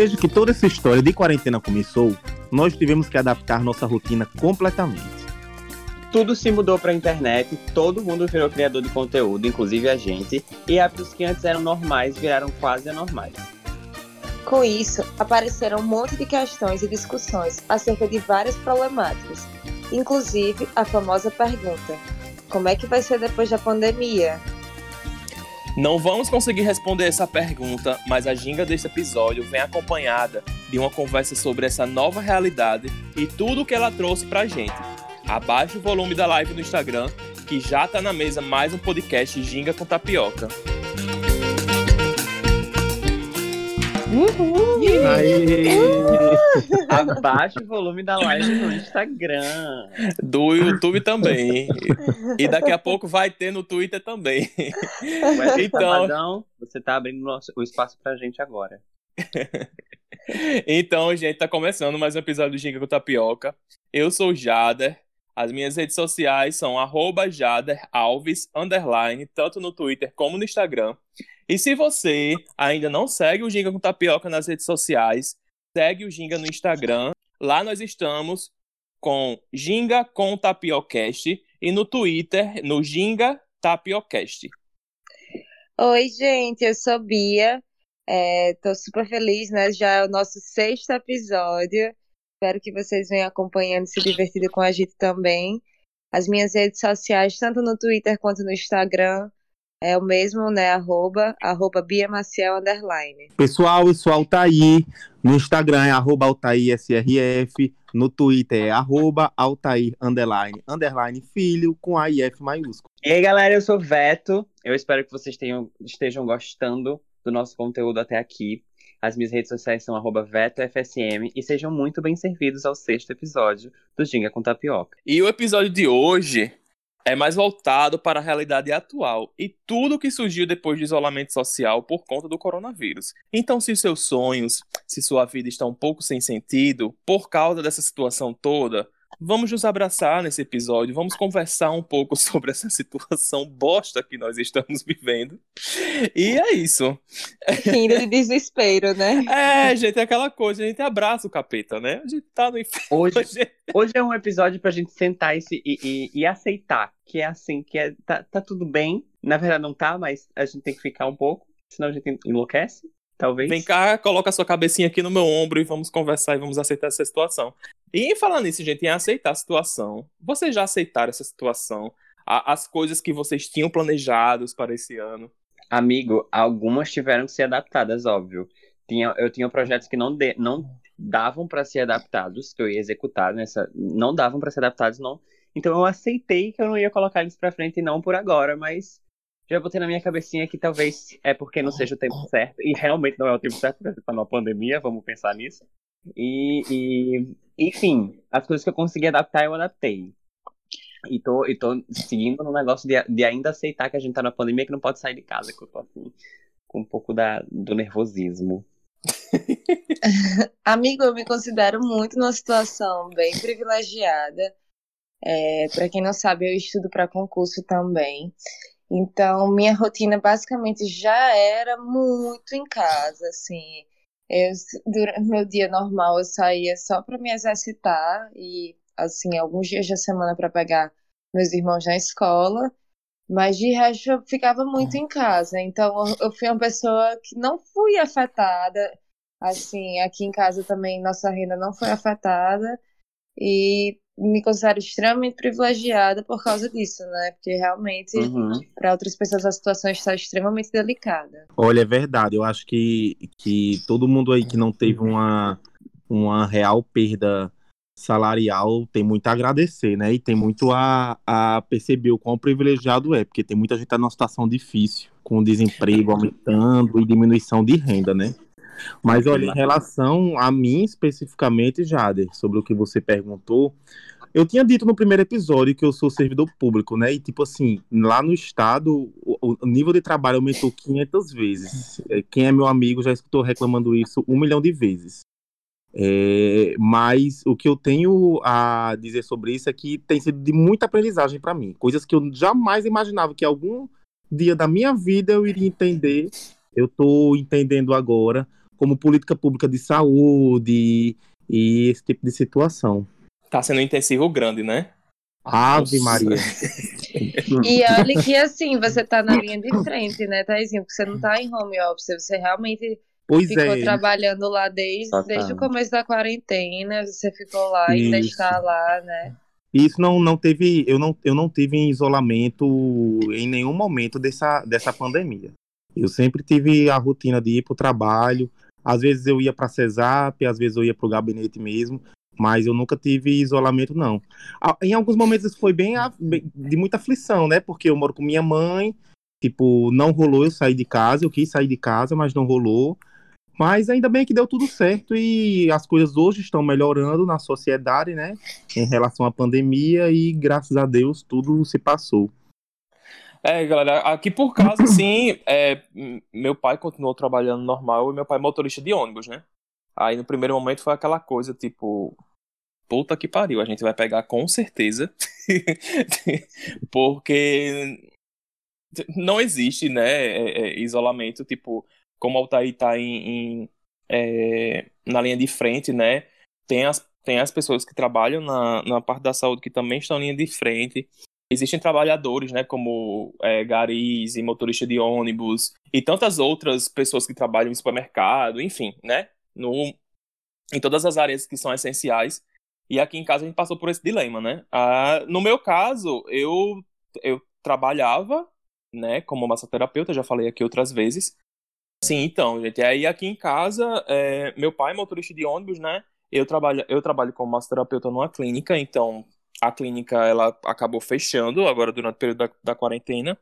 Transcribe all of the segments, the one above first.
Desde que toda essa história de quarentena começou, nós tivemos que adaptar nossa rotina completamente. Tudo se mudou para a internet, todo mundo virou criador de conteúdo, inclusive a gente, e hábitos que antes eram normais viraram quase anormais. Com isso, apareceram um monte de questões e discussões acerca de várias problemáticas, inclusive a famosa pergunta: como é que vai ser depois da pandemia? Não vamos conseguir responder essa pergunta, mas a ginga deste episódio vem acompanhada de uma conversa sobre essa nova realidade e tudo o que ela trouxe pra gente. Abaixe o volume da live no Instagram, que já tá na mesa mais um podcast Ginga com Tapioca. Uhul! Abaixa o volume da live no Instagram. Do YouTube também. e daqui a pouco vai ter no Twitter também. Mas, então, sabadão, você tá abrindo o espaço pra gente agora. então, gente, tá começando mais um episódio do Ginga com Tapioca. Eu sou o Jader. As minhas redes sociais são @jaderalves underline, tanto no Twitter como no Instagram. E se você ainda não segue o Ginga com Tapioca nas redes sociais, segue o Ginga no Instagram. Lá nós estamos com Ginga com Tapiocast e no Twitter, no Ginga Tapiocast. Oi, gente, eu sou Bia. É, tô super feliz, né? Já é o nosso sexto episódio. Espero que vocês venham acompanhando se divertindo com a gente também. As minhas redes sociais, tanto no Twitter quanto no Instagram, é o mesmo, né? Arroba, arroba Bia Maciel, underline. Pessoal, eu sou Altair. No Instagram é arroba Altair SRF. No Twitter é arroba Altair, underline, underline, filho, com AIF maiúsculo. E aí, galera, eu sou Veto. Eu espero que vocês tenham, estejam gostando do nosso conteúdo até aqui. As minhas redes sociais são arroba VetoFSM e sejam muito bem servidos ao sexto episódio do Ginga com Tapioca. E o episódio de hoje é mais voltado para a realidade atual e tudo que surgiu depois do isolamento social por conta do coronavírus. Então, se seus sonhos, se sua vida está um pouco sem sentido por causa dessa situação toda, vamos nos abraçar nesse episódio, vamos conversar um pouco sobre essa situação bosta que nós estamos vivendo. E é isso. Rindo de desespero, né? É, gente, é aquela coisa, a gente abraça o capeta, né? A gente tá no inferno. Hoje, hoje é um episódio pra gente sentar e, e, e aceitar que é assim, que é, tá, tá tudo bem. Na verdade não tá, mas a gente tem que ficar um pouco, senão a gente enlouquece talvez. Vem cá, coloca a sua cabecinha aqui no meu ombro e vamos conversar e vamos aceitar essa situação. E falar nisso, gente, em aceitar a situação, vocês já aceitaram essa situação? as coisas que vocês tinham planejados para esse ano? Amigo, algumas tiveram que ser adaptadas, óbvio. Tinha, eu tinha projetos que não, de, não davam para ser adaptados, que eu ia executar nessa. Não davam para ser adaptados, não. Então eu aceitei que eu não ia colocar eles para frente, não por agora, mas já botei na minha cabecinha que talvez é porque não seja o tempo certo, e realmente não é o tempo certo, porque tá numa pandemia, vamos pensar nisso. E, e, enfim, as coisas que eu consegui adaptar, eu adaptei. E tô, e tô seguindo no negócio de, de ainda aceitar que a gente tá na pandemia que não pode sair de casa, que eu tô assim, com um pouco da, do nervosismo. Amigo, eu me considero muito numa situação bem privilegiada. É, para quem não sabe, eu estudo para concurso também. Então, minha rotina basicamente já era muito em casa, assim. Eu, durante meu dia normal, eu saía só para me exercitar e, assim, alguns dias da semana para pegar meus irmãos na escola, mas de resto eu ficava muito em casa. Então, eu fui uma pessoa que não fui afetada, assim, aqui em casa também nossa renda não foi afetada e me considero extremamente privilegiada por causa disso, né? Porque realmente, uhum. para outras pessoas, a situação está extremamente delicada. Olha, é verdade. Eu acho que, que todo mundo aí que não teve uma, uma real perda salarial tem muito a agradecer, né? E tem muito a, a perceber o quão privilegiado é, porque tem muita gente tá numa situação difícil, com desemprego aumentando e diminuição de renda, né? Mas olha, em relação a mim especificamente, Jader, sobre o que você perguntou, eu tinha dito no primeiro episódio que eu sou servidor público, né? E, tipo assim, lá no estado, o, o nível de trabalho aumentou 500 vezes. É, quem é meu amigo já escutou reclamando isso um milhão de vezes. É, mas o que eu tenho a dizer sobre isso é que tem sido de muita aprendizagem para mim. Coisas que eu jamais imaginava que algum dia da minha vida eu iria entender. Eu estou entendendo agora como política pública de saúde e esse tipo de situação. Tá sendo um intensivo grande, né? Ave Nossa. Maria. E olha que assim, você tá na linha de frente, né, Taizinho? Porque você não tá em home office, você realmente Pois ficou é. trabalhando lá desde, desde o começo da quarentena, você ficou lá, ainda Isso. está lá, né? Isso não, não teve, eu não, eu não tive em isolamento em nenhum momento dessa, dessa pandemia. Eu sempre tive a rotina de ir para o trabalho. Às vezes eu ia para a CESAP, às vezes eu ia para o gabinete mesmo, mas eu nunca tive isolamento, não. Em alguns momentos isso foi bem, de muita aflição, né? Porque eu moro com minha mãe, tipo, não rolou eu sair de casa, eu quis sair de casa, mas não rolou. Mas ainda bem que deu tudo certo e as coisas hoje estão melhorando na sociedade, né? Em relação à pandemia e graças a Deus tudo se passou. É, galera, aqui por casa, sim, é, meu pai continuou trabalhando normal e meu pai é motorista de ônibus, né? Aí no primeiro momento foi aquela coisa, tipo, puta que pariu, a gente vai pegar com certeza, porque não existe, né, é, é, isolamento, tipo, como o Altair tá em, em, é, na linha de frente, né, tem as, tem as pessoas que trabalham na, na parte da saúde que também estão em linha de frente, existem trabalhadores, né, como é, garis e motorista de ônibus e tantas outras pessoas que trabalham em supermercado, enfim, né, no, em todas as áreas que são essenciais. E aqui em casa a gente passou por esse dilema, né? Ah, no meu caso, eu, eu trabalhava, né, como massoterapeuta, já falei aqui outras vezes. Sim, então, gente, aí aqui em casa, é, meu pai é motorista de ônibus, né? Eu trabalho, eu trabalho como massoterapeuta numa clínica, então a clínica ela acabou fechando agora durante o período da, da quarentena,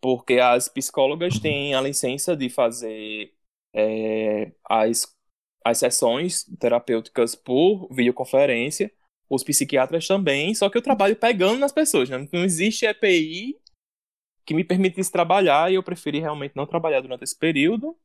porque as psicólogas têm a licença de fazer é, as, as sessões terapêuticas por videoconferência, os psiquiatras também, só que eu trabalho pegando nas pessoas, né? Não existe EPI que me permitisse trabalhar e eu preferi realmente não trabalhar durante esse período.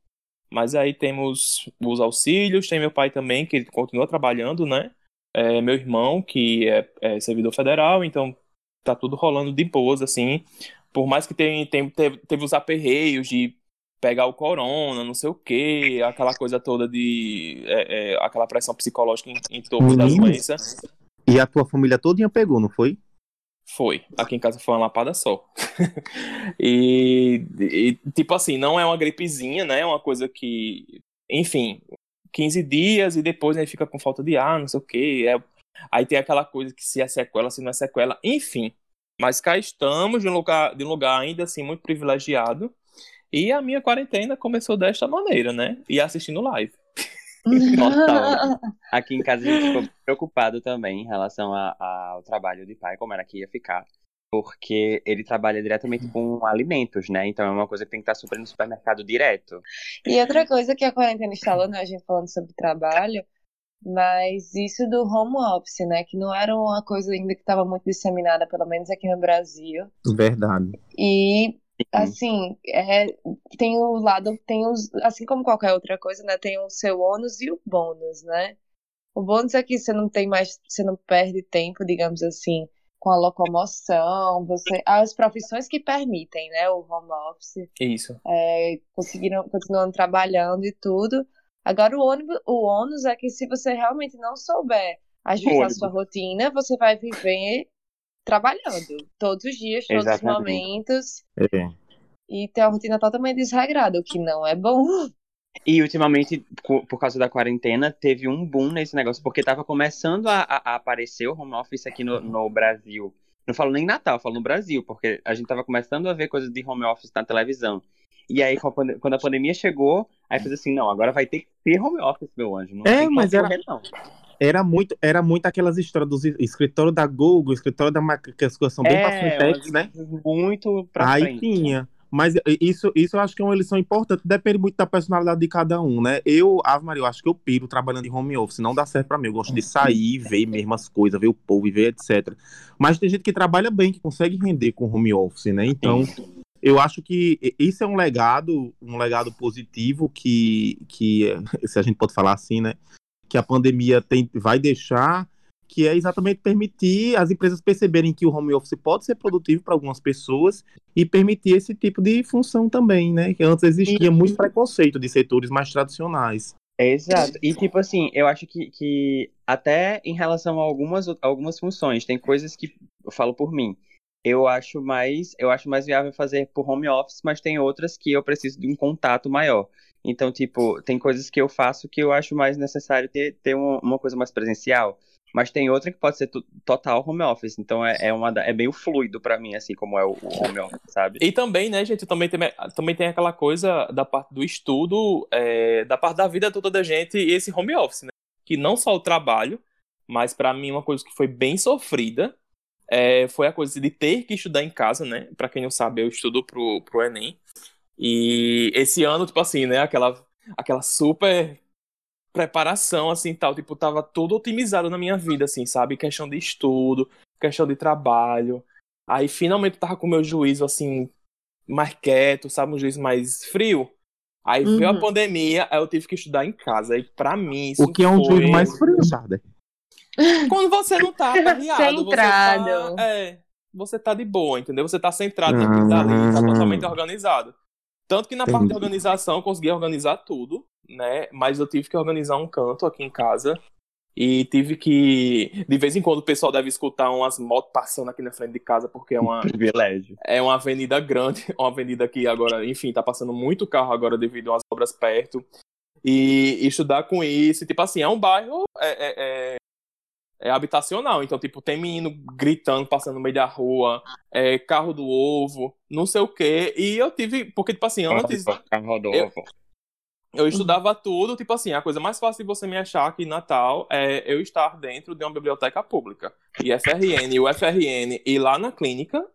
Mas aí temos os auxílios, tem meu pai também, que ele continua trabalhando, né? É, meu irmão, que é, é servidor federal, então tá tudo rolando de boas, assim. Por mais que tem, tem, teve, teve os aperreios de pegar o corona, não sei o quê, aquela coisa toda de. é, é, aquela pressão psicológica em, em torno da doença. E a tua família todinha pegou, não foi? Foi. Aqui em casa foi uma lapada só. e, e, tipo assim, não é uma gripezinha, né? É uma coisa que, enfim, 15 dias e depois aí fica com falta de ar, não sei o quê. É, aí tem aquela coisa que se é sequela, se não é sequela, enfim. Mas cá estamos de um lugar, de um lugar ainda assim muito privilegiado. E a minha quarentena começou desta maneira, né? E assistindo live. Total. Aqui em casa a gente ficou preocupado também em relação a- a- ao trabalho de pai, como era que ia ficar. Porque ele trabalha diretamente com alimentos, né? Então é uma coisa que tem que estar super no supermercado direto. E outra coisa que a quarentena instalou, né? A gente falando sobre trabalho, mas isso do home office, né? Que não era uma coisa ainda que estava muito disseminada, pelo menos aqui no Brasil. Verdade. E assim, é, tem o lado, tem os, assim como qualquer outra coisa, né? Tem o seu ônus e o bônus, né? O bônus é que você não tem mais, você não perde tempo, digamos assim, com a locomoção, você, as profissões que permitem, né? O home office Isso. é, conseguiram, continuando trabalhando e tudo. Agora o ônibus, o ônus é que se você realmente não souber ajustar sua rotina, você vai viver trabalhando todos os dias, todos os Exatamente. momentos É. e ter uma rotina totalmente desregrada, o que não é bom. E ultimamente, por causa da quarentena, teve um boom nesse negócio, porque tava começando a, a- aparecer o home office aqui no, no Brasil. Não falo nem Natal, falo no Brasil, porque a gente tava começando a ver coisas de home office na televisão. E aí, quando a pandemia chegou, aí fez assim, não, agora vai ter que ter home office, meu anjo. Não É, tem mas era- correr, não. Era muito, era muito aquelas histórias dos escritórios da Google, escritório da Mac- que as coisas são bem É, pra fintechs, né? Muito pra Aí frente. tinha. Mas isso, isso eu acho que é uma lição importante, depende muito da personalidade de cada um, né? Eu, Ave Maria, eu acho que eu piro trabalhando em home office, não dá certo pra mim. Eu gosto de sair, ver mesmo as coisas, ver o povo e ver etc. Mas tem gente que trabalha bem, que consegue render com home office, né? Então, eu acho que isso é um legado, um legado positivo que, que se a gente pode falar assim, né? Que a pandemia tem, vai deixar, que é exatamente permitir as empresas perceberem que o home office pode ser produtivo para algumas pessoas e permitir esse tipo de função também, né? Que antes existia muito preconceito de setores mais tradicionais. Exato. E tipo assim, eu acho que, que até em relação a algumas, algumas funções, tem coisas que eu falo por mim. Eu acho mais, eu acho mais viável fazer por home office, mas tem outras que eu preciso de um contato maior. Então, tipo, tem coisas que eu faço que eu acho mais necessário ter, ter uma, uma coisa mais presencial. Mas tem outra que pode ser total home office. Então é, é, uma, é meio fluido para mim, assim, como é o, o, home office, sabe? E também, né, gente, também tem, também tem aquela coisa da parte do estudo, é, da parte da vida toda da gente e esse home office, né? Que não só o trabalho, mas para mim uma coisa que foi bem sofrida é, foi a coisa de ter que estudar em casa, né? Para quem não sabe, eu estudo pro, pro Enem. E esse ano, tipo assim, né? Aquela, aquela super preparação, assim, tal. Tipo, tava tudo otimizado na minha vida, assim, sabe? Questão de estudo, questão de trabalho. Aí, finalmente, tava com o meu juízo, assim, mais quieto, sabe? Um juízo mais frio. Aí uhum. veio a uhum. pandemia, aí eu tive que estudar em casa. Aí, pra mim, isso O que é um juízo mais frio, sabe? Quando você não tá aperreado, você tá... É, você tá de boa, entendeu? Você tá centrado naquilo dali, tá totalmente organizado. Tanto que na Entendi. parte de organização eu consegui organizar tudo, né? Mas eu tive que organizar um canto aqui em casa. E tive que. De vez em quando o pessoal deve escutar umas motos passando aqui na frente de casa, porque é uma. Privilégio. É uma avenida grande, uma avenida que agora, enfim, tá passando muito carro agora devido às obras perto. E, e estudar com isso, tipo assim, é um bairro é, é, é habitacional. Então, tipo, tem menino gritando, passando no meio da rua, é, carro do ovo, não sei o quê. E eu tive. Porque, tipo assim, antes. Carro do eu, ovo. Eu estudava tudo, tipo assim, a coisa mais fácil de você me achar aqui em Natal é eu estar dentro de uma biblioteca pública. E FRN, o FRN e lá na clínica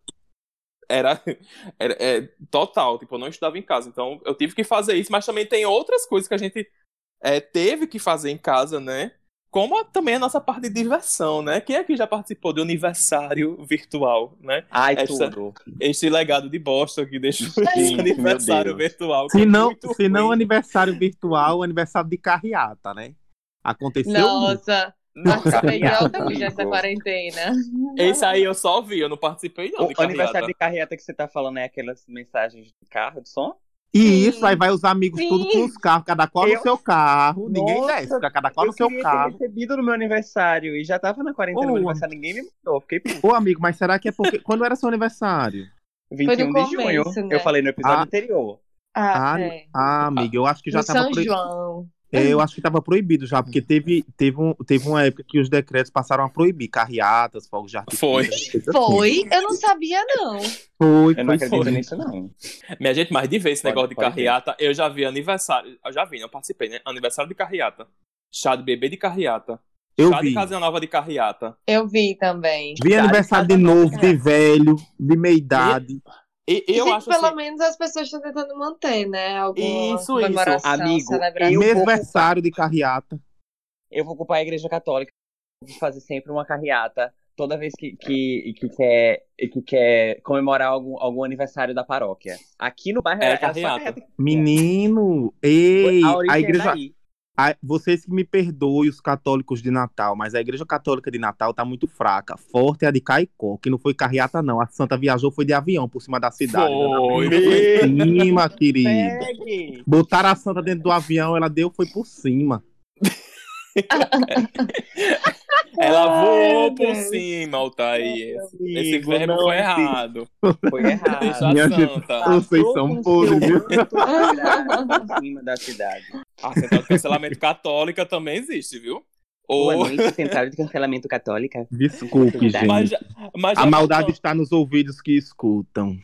era, era é, total, tipo, eu não estudava em casa. Então eu tive que fazer isso, mas também tem outras coisas que a gente é, teve que fazer em casa, né? Como também a nossa parte de diversão, né? Quem aqui já participou do aniversário virtual, né? Ai, Essa, tudo. Esse legado de bosta que deixou esse aniversário virtual. Se é não, se não aniversário virtual, aniversário de carreata, né? Aconteceu Nossa, participei de alta nessa quarentena. Esse aí eu só vi, eu não participei não. O aniversário de carreata que você tá falando é aquelas mensagens de carro, de som? E isso, aí vai os amigos Sim. tudo com os carros, cada qual eu... no seu carro. Nossa, ninguém desce, cada qual no seu carro. Eu recebido no meu aniversário e já tava na quarentena no meu aniversário, ninguém me mandou, fiquei puto. Ô, amigo, mas será que é porque. Quando era seu aniversário? 21 de junho. Né? Eu falei no episódio ah. anterior. Ah, ah, é. ah, amiga, eu acho que já no tava. São pro... João. É, eu acho que estava proibido já, porque teve, teve, um, teve uma época que os decretos passaram a proibir carreatas, fogos de artifício. Foi. Assim. Foi? Eu não sabia, não. Foi, eu não acredito foi. nisso, não. Minha gente, mas de vez esse pode, negócio de carreata, ver. eu já vi aniversário, eu já vi, não participei, né? Aniversário de carreata. Chá de bebê de carreata. Eu Chá vi. de casa nova de carreata. Eu vi também. Vi Chá aniversário de, de novo, de velho, de meia idade. E... E, eu acho pelo assim... menos as pessoas estão tentando manter, né? Alguma isso, comemoração, isso. Amigo. Aniversário de carreata. Eu vou ocupar a igreja católica de fazer sempre uma carreata toda vez que, que, que, quer, que quer comemorar algum, algum aniversário da paróquia. Aqui no bairro é, é carreata. Menino, ei, a, a igreja... É a, vocês que me perdoem, os católicos de Natal, mas a igreja católica de Natal tá muito fraca. Forte é a de Caicó, que não foi carreata, não. A Santa viajou, foi de avião por cima da cidade. Foi, foi por cima, querida. Botaram a Santa dentro do avião, ela deu, foi por cima. Ela voou por cima, Altair. Esse, esse verbo foi errado. Foi errado. Deixa a santa. Vocês são podres, viu? Por cima da cidade. A central de cancelamento católica também existe, viu? Ou... Boa noite, central de cancelamento católica. Desculpe, gente. Mas, mas a maldade está nos ouvidos que escutam.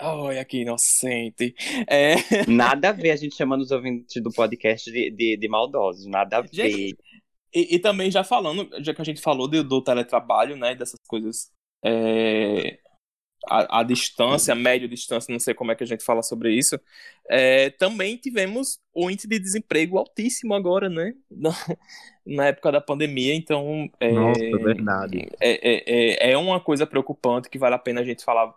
Olha que inocente. É... Nada a ver a gente chamando os ouvintes do podcast de, de, de maldosos. Nada a ver. Gente, e, e, também já falando, já que a gente falou do, do teletrabalho, né, dessas coisas é, a, a, distância, média distância, não sei como é que a gente fala sobre isso, é, também tivemos o índice de desemprego altíssimo agora, né, na, na época da pandemia, então... É, Nossa, verdade. É, é, é, é uma coisa preocupante que vale a pena a gente falar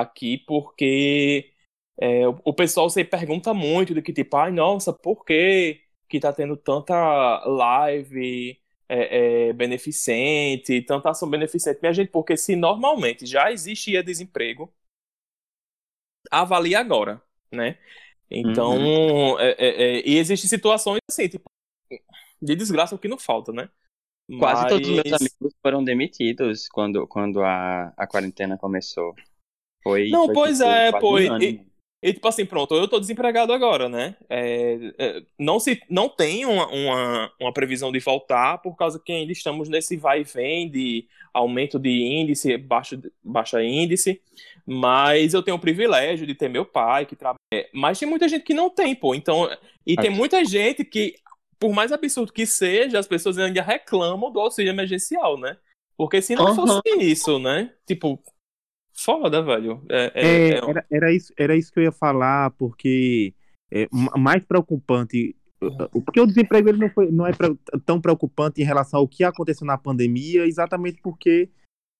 aqui, porque é, o, o pessoal se pergunta muito do que tipo, ai, nossa, por quê? que tá tendo tanta live é, é, beneficente, tanta ação beneficente. Minha gente, porque se normalmente já existia desemprego, avalie agora, né? Então, uhum. é, é, é e existem situações assim, tipo, de desgraça o que não falta, né? Quase Mas- todos os meus amigos foram demitidos quando, quando a, a quarentena começou. Foi, Não, foi, pois tipo, é, pô, e-. E tipo assim, pronto, eu tô desempregado agora, né? É, é, não, se, não tem uma, uma, uma previsão de voltar por causa que ainda estamos nesse vai e vem de aumento de índice, baixo, baixa índice, mas eu tenho o privilégio de ter meu pai que trabalha. É, mas tem muita gente que não tem, pô. Então, e tem Aqui. muita gente que, por mais absurdo que seja, as pessoas ainda reclamam do auxílio emergencial, né? Porque se não Aham. fosse isso, né? Tipo, foda, velho. É, é- É, é- era, era, isso, era isso que eu ia falar, porque é ma- mais preocupante. Porque o desemprego ele não, foi, não é tão preocupante em relação ao que aconteceu na pandemia, exatamente porque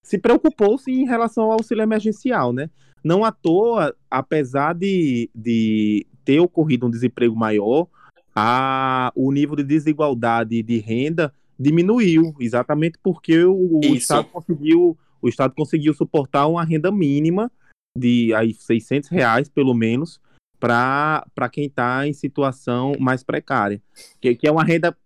se preocupou-se em relação ao auxílio emergencial, né? Não à toa, apesar de, de ter ocorrido um desemprego maior, a, o nível de desigualdade de renda diminuiu, exatamente porque o, o. Estado conseguiu o Estado conseguiu suportar uma renda mínima de aí 600 reais, pelo menos, para quem está em situação mais precária. Que, que é uma renda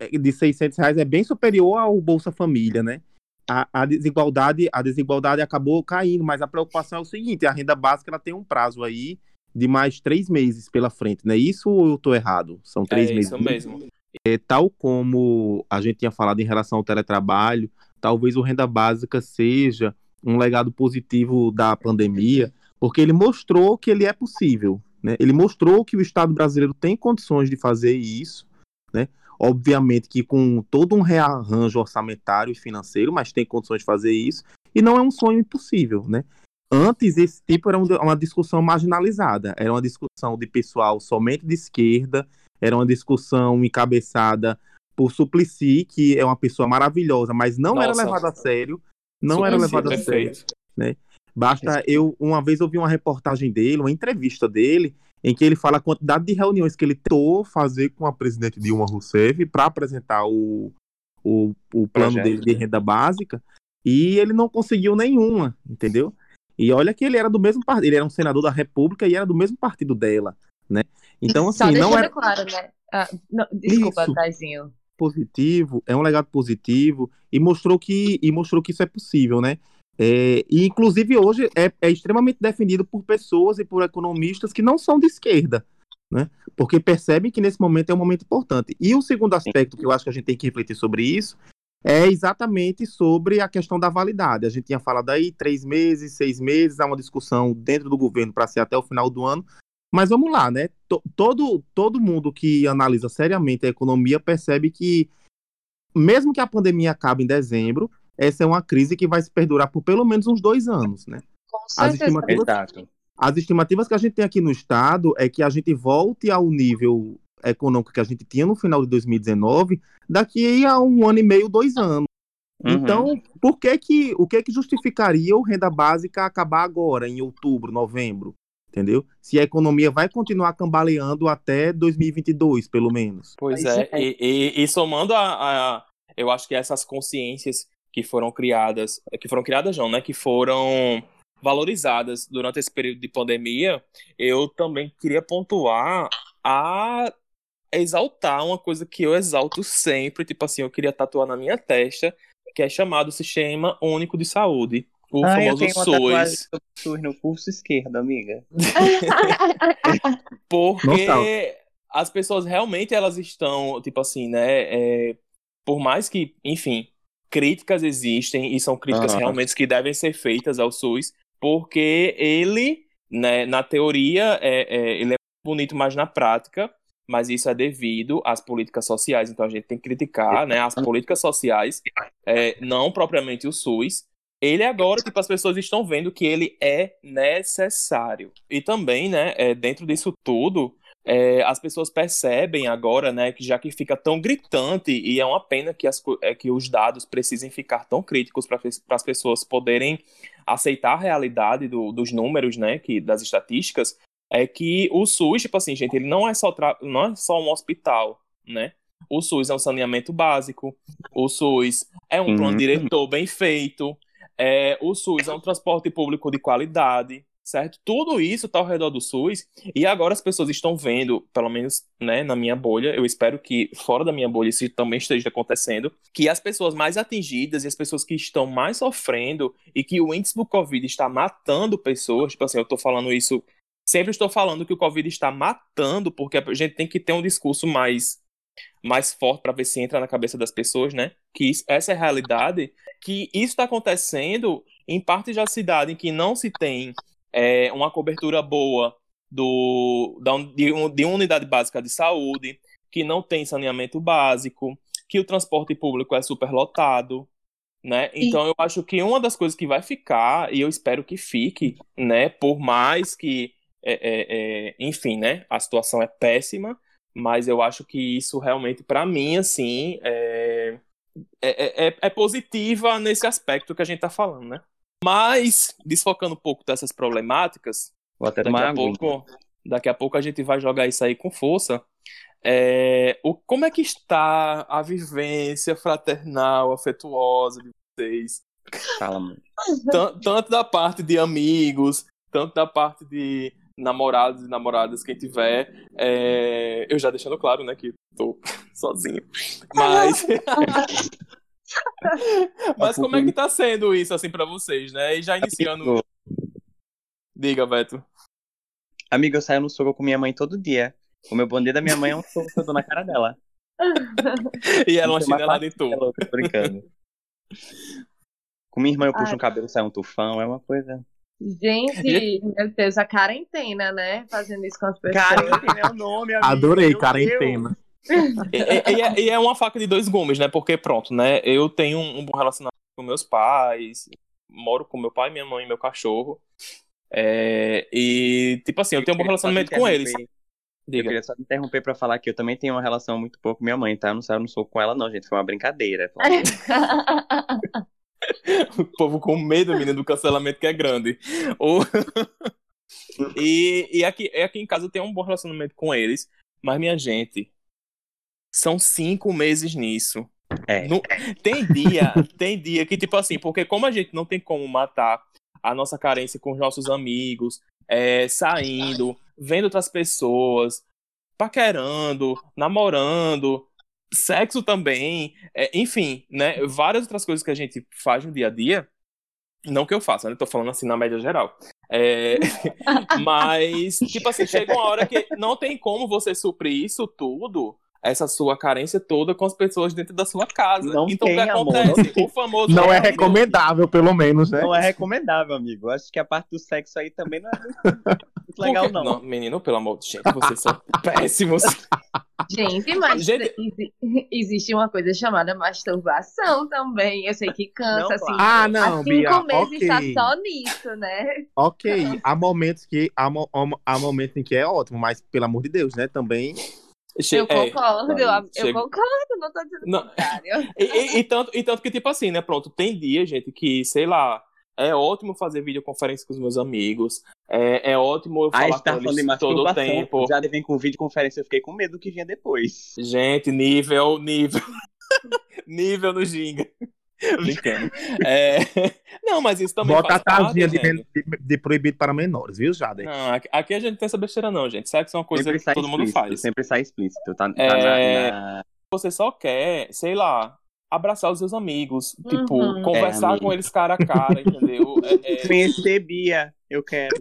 eh, de 600 reais, é bem superior ao Bolsa Família, né? A, a, desigualdade, a desigualdade acabou caindo, mas a preocupação é o seguinte, a renda básica ela tem um prazo aí de mais três meses pela frente, né? Isso ou eu estou errado? São três é meses. isso mesmo. É, tal como a gente tinha falado em relação ao teletrabalho, talvez o renda básica seja um legado positivo da pandemia, porque ele mostrou que ele é possível, né? Ele mostrou que o Estado brasileiro tem condições de fazer isso, né? Obviamente que com todo um rearranjo orçamentário e financeiro, mas tem condições de fazer isso, e não é um sonho impossível, né? Antes, esse tipo era um- uma discussão marginalizada, era uma discussão de pessoal somente de esquerda, era uma discussão encabeçada por Suplicy, que é uma pessoa maravilhosa, mas não era Nossa. levada a sério, não era Suplicy, levada a sério. perfeito. Basta eu, uma vez eu vi uma reportagem dele, uma entrevista dele, em que ele fala a quantidade de reuniões que ele tentou fazer com a presidente Dilma Rousseff para apresentar o, o, o plano Projeto. dele de renda básica, e ele não conseguiu nenhuma, entendeu? E olha que ele era do mesmo partido, ele era um senador da República e era do mesmo partido dela, né? Então, Só assim, deixando não era claro, né? Ah, não, desculpa, Isso. Taizinho. Positivo, é um legado positivo e mostrou que, e mostrou que isso é possível, né? É, e inclusive hoje é, é extremamente defendido por pessoas e por economistas que não são de esquerda, né? Porque percebem que nesse momento é um momento importante. E o segundo aspecto que eu acho que a gente tem que refletir sobre isso é exatamente sobre a questão da validade. A gente tinha falado aí três meses, seis meses, há uma discussão dentro do governo para ser até o final do ano. Mas vamos lá, né? To- Todo, todo mundo que analisa seriamente a economia percebe que, mesmo que a pandemia acabe em dezembro, essa é uma crise que vai se perdurar por pelo menos uns dois anos, né? Com As certeza. estimativas, Exato. as estimativas que a gente tem aqui no estado é que a gente volte ao nível econômico que a gente tinha no final de 2019 daqui a um ano e meio, dois anos. Uhum. Então, por que que, o que que justificaria o renda básica acabar agora, em outubro, novembro? Entendeu? Se a economia vai continuar cambaleando até 2022, pelo menos. Pois é, é. E, e- e somando a, a- Eu acho que essas consciências que foram criadas. Que foram criadas, não, né? Que foram valorizadas durante esse período de pandemia, eu também queria pontuar a exaltar uma coisa que eu exalto sempre, tipo assim, eu queria tatuar na minha testa, que é chamado Sistema Único de Saúde, o Ah, eu famoso tenho uma SUS. SUS no pulso esquerdo, amiga. Porque Nossa. as pessoas realmente elas estão, tipo assim, né? é, por mais que, enfim, críticas existem e são críticas realmente que devem ser feitas ao SUS, porque ele, né, na teoria, é, é, ele é bonito, mas na prática, mas isso é devido às políticas sociais. Então a gente tem que criticar, né, as políticas sociais, é, não propriamente o SUS. Ele agora, tipo, as pessoas estão vendo que ele é necessário. E também, né, é, dentro disso tudo, é, as pessoas percebem agora, né, que já que fica tão gritante, e é uma pena que, as, é, que os dados precisem ficar tão críticos para as pessoas poderem aceitar a realidade do- dos números, né, que, das estatísticas, é que o SUS, tipo assim, gente, ele não é só, não é só um hospital, né? O SUS é um saneamento básico, o SUS é um plano Uhum. diretor bem feito, é, o SUS é um transporte público de qualidade, certo? Tudo isso está ao redor do SUS e agora as pessoas estão vendo, pelo menos né, na minha bolha, eu espero que fora da minha bolha isso também esteja acontecendo, que as pessoas mais atingidas e as pessoas que estão mais sofrendo e que o índice do Covid está matando pessoas, tipo assim, eu estou falando isso, sempre estou falando que o Covid está matando, porque a gente tem que ter um discurso mais mais forte para ver se entra na cabeça das pessoas, né? Que isso, essa é a realidade, que isso está acontecendo em partes da cidade em que não se tem é, uma cobertura boa do, da, de, de uma unidade básica de saúde, que não tem saneamento básico, que o transporte público é superlotado, né? Então eu acho que uma das coisas que vai ficar, e eu espero que fique, né? Por mais que, é, é, é, enfim, né? A situação é péssima, mas eu acho que isso realmente, para mim, assim, é, é, é, é, positiva nesse aspecto que a gente tá falando, né? Mas, desfocando um pouco dessas problemáticas, Vou até daqui a pouco, daqui a pouco a gente vai jogar isso aí com força. É, o, como é que está a vivência fraternal, afetuosa de vocês? Fala, mano. Tan- tanto da parte de amigos, tanto da parte de namorados e namoradas, quem tiver. É, eu já deixando claro, né, que tô sozinho. Mas. Mas como é que tá sendo isso, assim, pra vocês, né? E já iniciando. Diga, Beto. amigo, eu saio no soco com minha mãe todo dia. O meu bom dia da minha mãe é um soco que eu dou na cara dela. E ela uma é chinelada em tu. Tô brincando. Com minha irmã eu puxo Ai. um cabelo, sai um tufão, é uma coisa. Gente, meu Deus, a quarentena, né? Fazendo isso com as pessoas. Quarentena é o nome, amigo. Adorei, quarentena. E, e- e é, e é uma faca de dois gumes, né? Porque, pronto, né? Eu tenho um, um bom relacionamento com meus pais, moro com meu pai, minha mãe e meu cachorro. É, e, tipo assim, eu tenho um bom relacionamento com eles. interromper. Eu Diga. queria só te interromper pra falar que eu também tenho uma relação muito boa com minha mãe, tá? Eu não saio no soco com ela, não, gente. Foi uma brincadeira. O povo com medo, menino, do cancelamento que é grande. O- e, e aqui, aqui em casa eu tenho um bom relacionamento com eles. Mas, minha gente, são cinco meses nisso. É. No- tem dia, tem dia que, tipo assim, porque como a gente não tem como matar a nossa carência com os nossos amigos, é, saindo, vendo outras pessoas, paquerando, namorando, sexo também, é, enfim, né? Várias outras coisas que a gente faz no dia a dia. Não que eu faça, né? Tô falando assim na média geral. É, mas, tipo assim, chega uma hora que não tem como você suprir isso tudo, essa sua carência toda com as pessoas dentro da sua casa. Não então o que tem, amor, acontece? não tem. o famoso. Não é recomendável, pelo menos, né? Não é recomendável, amigo. Acho que a parte do sexo aí também não é muito, muito legal, quê? não. Menino, pelo amor de gente, vocês são péssimos. Gente, mas Gente- exi- existe uma coisa chamada masturbação também. Eu sei que cansa, Não, assim. Ah, Há não, cinco Bia, meses ok. está só nisso, né? Ok, há momentos que há, mo- há momentos em que é ótimo, mas pelo amor de Deus, né? Também. Che- Eu é, concordo, eu, eu chega- concordo, não tô dizendo Não. o contrário. E, e- e tanto, e tanto que, tipo assim, né? Pronto, tem dia, gente, que, sei lá, é ótimo fazer videoconferência com os meus amigos. É, é ótimo eu falar a gente tá com eles todo o tempo. Já vem com videoconferência, eu fiquei com medo do que vinha depois. Gente, nível, nível. nível no Ginga. Brincando. É, Não, mas isso também Bota a faz parte, casinha de, de, de proibido para menores, viu, Jade? Não, aqui, aqui a gente não tem essa besteira, não, gente. Sexo é uma coisa sempre que todo mundo explícito, faz. Sempre sai explícito. Tá, tá É, na, na- Você só quer, sei lá, abraçar os seus amigos. Tipo, Uhum. conversar É, com eles cara a cara, entendeu? É, é- Conhecer Bia, eu quero.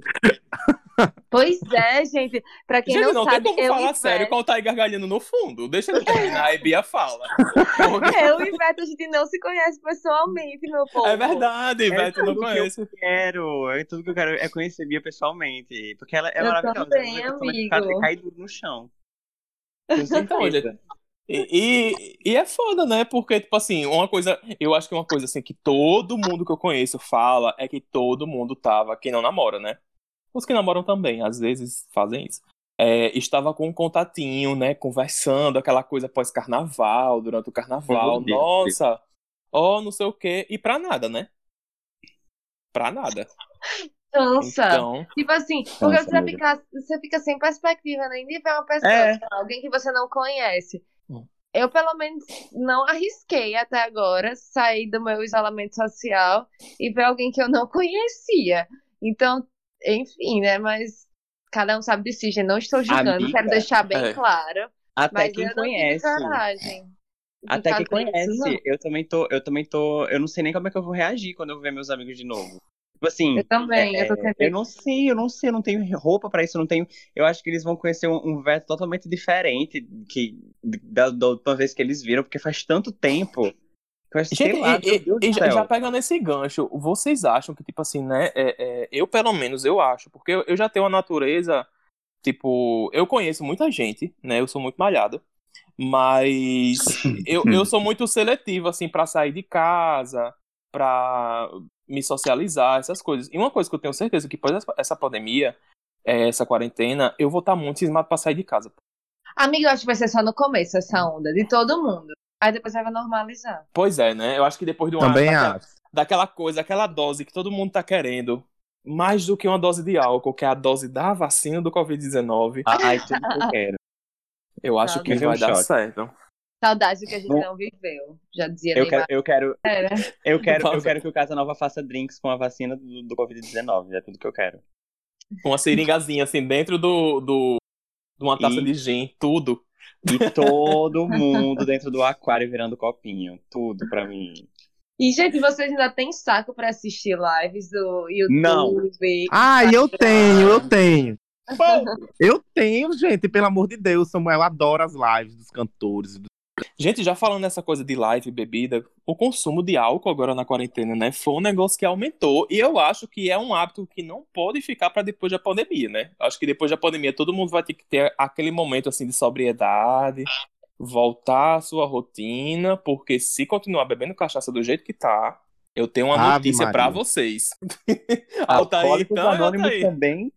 Pois é, gente. Pra quem Gente, não, não, sabe, tem como eu falar sério com o Thay gargalhando no fundo. Deixa ele terminar e Bia fala. Eu e Beto, a gente não se conhece pessoalmente, meu povo. É verdade, É Beto não tudo que eu. Quero. É tudo que eu quero é conhecer Bia pessoalmente. Porque ela é Eu maravilhosa. também, ela é uma pessoa que amigo. cai duro no chão. Então, gente, E, e, e é foda, né? Porque, tipo assim, uma coisa. Eu acho que uma coisa assim que todo mundo que eu conheço fala é que todo mundo tava. Quem não namora, né? Os que namoram também, às vezes fazem isso. É, estava com um contatinho, né? Conversando, aquela coisa pós-carnaval, durante o carnaval. Oh, Deus. Nossa! Ó, não sei o quê. E pra nada, né? Pra nada. Cansa. Então. Tipo assim, porque Cansa você fica, você fica sem perspectiva nem de ver uma pessoa, É. sei lá, alguém que você não conhece. Eu, pelo menos, não arrisquei até agora sair do meu isolamento social e ver alguém que eu não conhecia. Então, enfim, né? Mas cada um sabe de si, gente. Não estou julgando, Amiga, quero deixar bem é. claro. Até quem conhece. Até quem fazer isso, conhece. Eu também tô, eu também tô. Eu não sei nem como é que eu vou reagir quando eu ver meus amigos de novo. Tipo assim. Eu também, eu tô é, sempre. eu não sei, eu não sei, eu não tenho roupa pra isso, eu não tenho. Eu acho que eles vão conhecer um, um Veto totalmente diferente que da, da última vez que eles viram, porque faz tanto tempo. Gente, lá, e, e- e já, pegando esse gancho, vocês acham que, tipo assim, né? é- é, eu, pelo menos, eu acho, porque eu, eu já tenho uma natureza, tipo, eu conheço muita gente, né? Eu sou muito malhado, mas eu, eu sou muito seletivo, assim, pra sair de casa, pra me socializar, essas coisas. E uma coisa que eu tenho certeza que depois dessa- essa pandemia, é, essa quarentena, eu vou estar muito cismado pra sair de casa. Amiga, eu acho que vai ser só no começo essa onda, de todo mundo. Aí depois vai normalizar. Pois é, né? Eu acho que depois de uma. Também daquela- acho. daquela coisa, aquela dose que todo mundo tá querendo, mais do que uma dose de álcool, que é a dose da vacina do Covid-19, Ai, tudo que eu quero. eu acho Não, que Viver um vai dar choque. certo. Saudades do que a gente Bom, não viveu. Já dizia Eu Neymar. quero, eu quero, Era. eu quero, eu quero que o Casa Nova faça drinks com a vacina do, do Covid-19. É tudo que eu quero. Uma seringazinha assim dentro do, do de uma taça E- de gin, tudo. E todo mundo dentro do aquário virando copinho. Tudo pra mim. E, gente, vocês ainda têm saco pra assistir lives do YouTube? Não. Ah, eu tenho, eu tenho. Eu tenho, gente, pelo amor de Deus, Samuel adora as lives dos cantores. e dos- Gente, já falando nessa coisa de live, bebida, o consumo de álcool agora na quarentena, né? Foi um negócio que aumentou e eu acho que é um hábito que não pode ficar para depois da pandemia, né? Acho que depois da pandemia todo mundo vai ter que ter aquele momento assim de sobriedade, voltar à sua rotina, porque se continuar bebendo cachaça do jeito que tá, eu tenho uma Ave notícia para vocês. Altair, então, Anônimos Altair. também.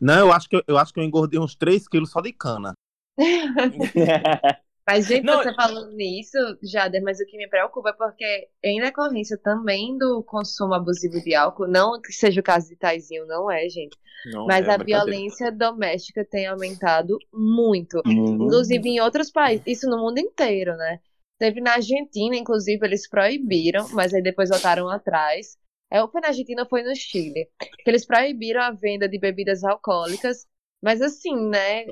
Não, eu acho que eu, eu acho que eu engordei uns 3 quilos só de cana. Mas, gente, Não, você falando nisso, Jader, mas o que me preocupa é porque, em decorrência também do consumo abusivo de álcool, não que seja o caso de Taizinho, não é, gente. Não, Mas é a violência doméstica tem aumentado muito. Hum. Inclusive em outros países, isso no mundo inteiro, né? Teve na Argentina, inclusive, eles proibiram, mas aí depois voltaram atrás. É, ou foi na Argentina ou foi no Chile. Que eles proibiram a venda de bebidas alcoólicas, mas assim, né?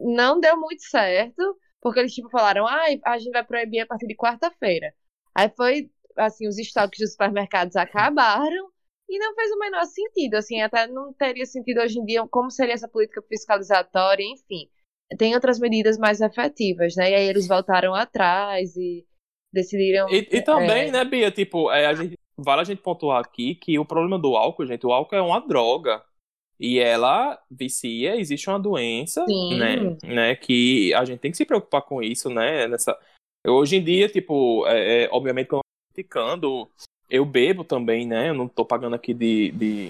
Não deu muito certo, porque eles tipo falaram, ah, a gente vai proibir a partir de quarta-feira. Aí foi, assim, os estoques dos supermercados acabaram e não fez o menor sentido, assim, até não teria sentido hoje em dia como seria essa política fiscalizatória, enfim tem outras medidas mais efetivas, né? E aí eles voltaram atrás e decidiram. E, e também, é, né, Bia, tipo, é, a gente, vale a gente pontuar aqui que o problema do álcool, gente, o álcool é uma droga. E ela vicia, existe uma doença, Sim. né, né, que a gente tem que se preocupar com isso, né, nessa... Hoje em dia, tipo, é, é, obviamente eu criticando, eu bebo também, né, eu não tô pagando aqui de, de,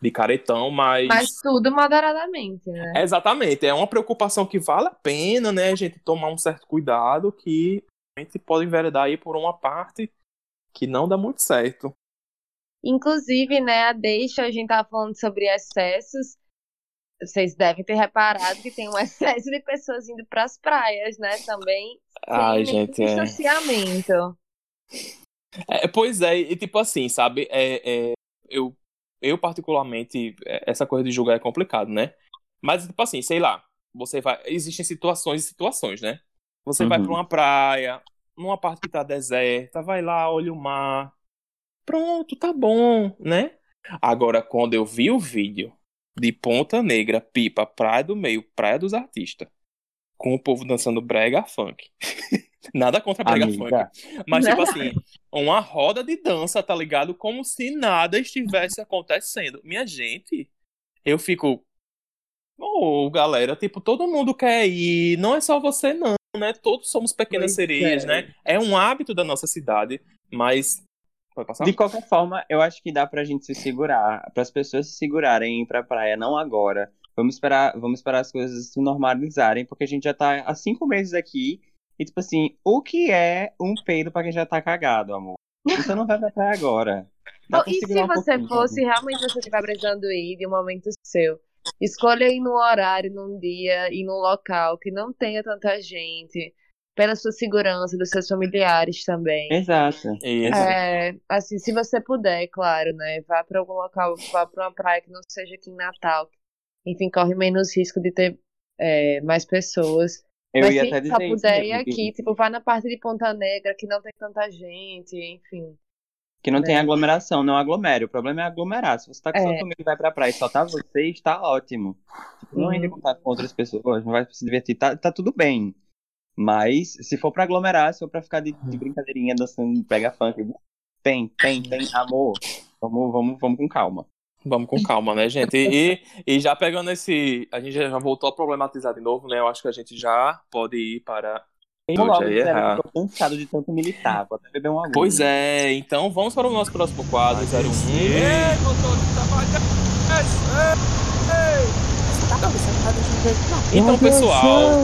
de caretão, mas... Mas tudo moderadamente, né? É, Exatamente, é uma preocupação que vale a pena, né, a gente tomar um certo cuidado que a gente pode enveredar aí por uma parte que não dá muito certo. Inclusive, né, a deixa, a gente tava falando sobre excessos. Vocês devem ter reparado que tem um excesso de pessoas indo pras praias, né? Também. Ai, gente, é. distanciamento. É, Pois é, e tipo assim, sabe, é, é, eu, eu particularmente, é, essa coisa de julgar é complicado, né? Mas, tipo assim, sei lá, você vai. Existem situações e situações, né? Você vai Uhum. pra uma praia, numa parte que tá deserta, vai lá, olha o mar. Pronto, tá bom, né? Agora, quando eu vi o vídeo de Ponta Negra, Pipa, Praia do Meio, Praia dos Artistas, com o povo dançando brega funk. Nada contra brega Amiga. funk. Mas, tipo assim, uma roda de dança, tá ligado? Como se nada estivesse acontecendo. Minha gente, eu fico. Ô, galera, tipo, todo mundo quer ir, não é só você, não, né? Todos somos pequenas Pois sereias, é. né? É um hábito da nossa cidade, mas. Pode passar? De qualquer forma, eu acho que dá pra gente se segurar, para as pessoas se segurarem e ir pra praia, não agora. Vamos esperar, vamos esperar as coisas se normalizarem, porque a gente já tá há cinco meses aqui. E, tipo assim, o que é um peido pra quem já tá cagado, amor? Então não vai pra praia agora. Dá Oh, pra e se um você fosse, realmente você estiver precisando ir de um momento seu, escolha ir num horário, num dia e num local que não tenha tanta gente, pela sua segurança, dos seus familiares também. Exato. Isso. É, assim, se você puder, claro, né? Vá para algum local, vá para uma praia que não seja aqui em Natal. Enfim, corre menos risco de ter é, mais pessoas. Eu Mas ia se até só dizer isso puder ir mesmo, que- aqui, tipo, vá na parte de Ponta Negra, que não tem tanta gente, enfim. Que não tem É. aglomeração, não aglomere. O problema é aglomerar. Se você tá com sua É. família e vai pra praia e só tá você, está ótimo. Tipo, não entre em contato com outras pessoas, não vai se divertir, tá, tá tudo bem. Mas se for pra aglomerar, se for pra ficar de, de brincadeirinha, dançando, pega funk, tem, tem, tem, amor. Vamos, vamos, vamos com calma. Vamos com calma, né, gente? E, e já pegando esse. A gente já voltou a problematizar de novo, né? Eu acho que a gente já pode ir para. Vamos logo, já ia errar. eu tô cansado de tanto militar, vou até beber uma água. Pois é, então vamos para o nosso próximo quadro, 01. Então, pessoal,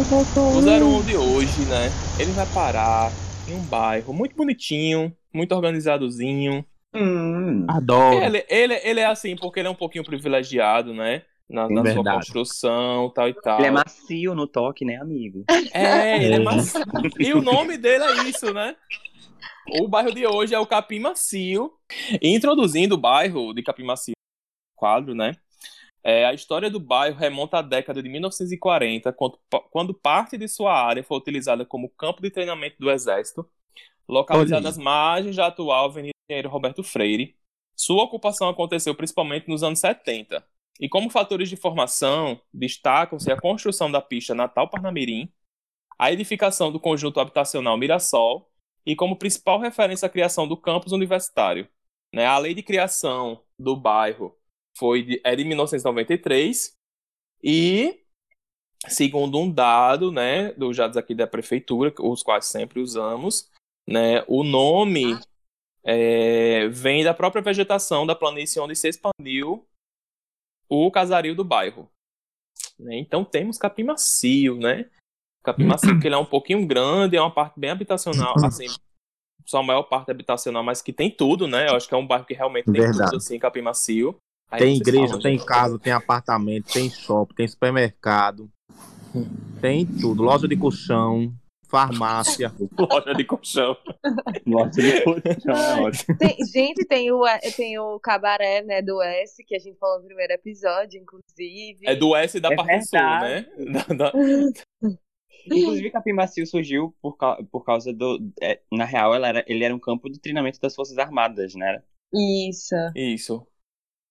o 01 de hoje, né? Ele vai parar em um bairro muito bonitinho, muito organizadozinho. Hum, Adoro. Ele, ele, ele é assim porque ele é um pouquinho privilegiado, né? Na, na sua Verdade. construção, tal e tal. ele é macio no toque, né, amigo? É, ele é É. macio. E o nome dele é isso, né? O bairro de hoje é o Capim Macio. E introduzindo o bairro de Capim Macio, quadro, né? É, a história do bairro remonta à década de 1940, quando, quando parte de sua área foi utilizada como campo de treinamento do Exército, localizada às margens da atual Avenida Engenheiro Roberto Freire. Sua ocupação aconteceu principalmente nos anos 70. E como fatores de formação, destacam-se a construção da pista Natal Parnamirim, a edificação do conjunto habitacional Mirassol e como principal referência a criação do campus universitário. Né? A lei de criação do bairro foi de, é de 1993 e, segundo um dado né, dos dados aqui da prefeitura, os quais sempre usamos, né, o nome é, vem da própria vegetação da planície onde se expandiu o casario do bairro. Né? Então temos Capim Macio, né? Capim Macio, que ele é um pouquinho grande, é uma parte bem habitacional, assim, só a maior parte habitacional, mas que tem tudo, né? Eu acho que é um bairro que realmente tem Verdade. tudo, assim, Capim Macio. Aí Tem igreja, tem gente. casa, tem apartamento, tem shopping, tem supermercado. Tem tudo. Loja de colchão, farmácia. loja de colchão. Nossa, é ótimo. Tem- gente, tem o, tem o cabaré, né, do S, que a gente falou no primeiro episódio, inclusive. É do S da É parte sul, né? Da- da- Inclusive, Capim Macio surgiu por, por causa do. é, na real, ela era, ele era um campo de treinamento das Forças Armadas, né? Isso. Isso.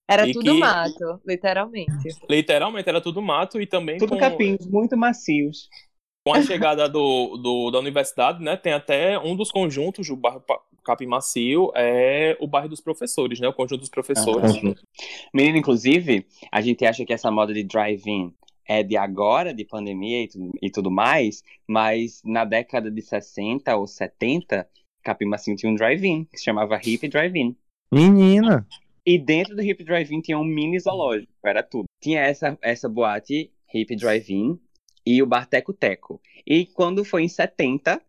Era E tudo que- mato, literalmente. Literalmente era tudo mato e também Tudo com, capins, muito macios. com a chegada do, do- da universidade, né? Tem até um dos conjuntos do bairro Capim Macio, é o bairro dos professores, né? O conjunto dos professores. Menino, inclusive, a gente acha que essa moda de drive-in é de agora, de pandemia e tudo, e tudo mais, mas na década de 60 ou 70, Capim Macio tinha um drive-in, que se chamava Hip Drive-In. Menina. E dentro do Hip Drive-In tinha um mini zoológico, era tudo. Tinha essa, essa boate Hip Drive-In e o Bar Teco Teco. E quando foi em 70,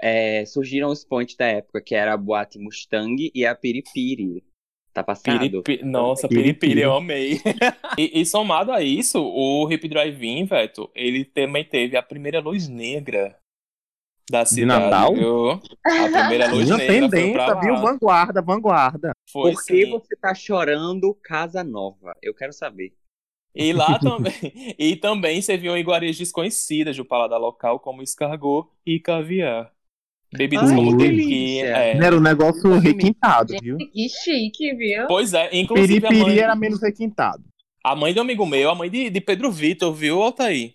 é, surgiram os points da época, que era a boate Mustang e a Piripiri. Tá passado? Piripi- Nossa, Piripiri. Piripiri, eu amei. e, e somado a isso, o Hip Drive-In, Veto, ele também teve a primeira luz negra da cidade. Natal? viu? A primeira luz Menina negra tendência, viu? Vanguarda, vanguarda. Foi, Por que sim. você tá chorando Casa Nova? Eu quero saber. E lá também. e também serviam iguarias desconhecidas do paladar local, como escargot e caviar. Bebidas Ai, como tequila. É. Era um negócio requintado, viu? Que chique, viu? Pois é, inclusive a Piripiri mãe, era menos requintado. a mãe de um amigo meu, a mãe de, de Pedro Vitor, viu, Altair?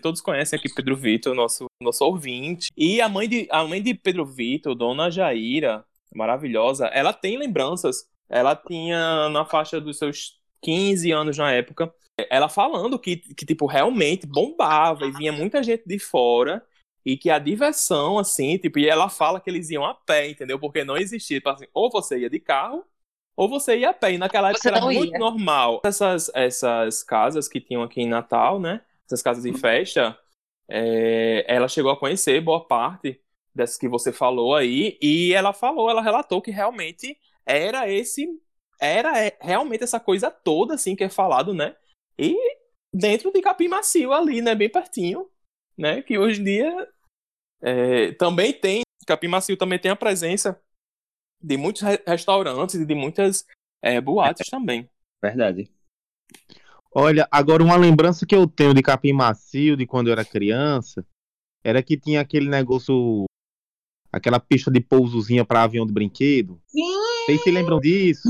Todos conhecem aqui Pedro Vitor, nosso, nosso ouvinte. E a mãe, de, a mãe de Pedro Vitor, Dona Jaira, maravilhosa, ela tem lembranças. Ela tinha na faixa dos seus 15 anos na época. Ela falando que, que tipo, realmente bombava e vinha muita gente de fora. E que a diversão, assim, tipo, e ela fala que eles iam a pé, entendeu? Porque não existia, tipo assim, ou você ia de carro, ou você ia a pé. E naquela época era não muito ia. normal. Essas, essas casas que tinham aqui em Natal, né? Essas casas de festa, é, ela chegou a conhecer boa parte dessas que você falou aí. E ela falou, ela relatou que realmente era esse. Era é, realmente essa coisa toda, assim, que é falado, né? E dentro de Capim Macio ali, né? Bem pertinho, né? Que hoje em dia É, também tem, Capim Macio também tem a presença de muitos re restaurantes e de muitas é, boates também. Verdade. Olha, agora uma lembrança que eu tenho de Capim Macio, de quando eu era criança, era que tinha aquele negócio, aquela pista de pousozinha para avião de brinquedo. Sim! Vocês se lembram disso?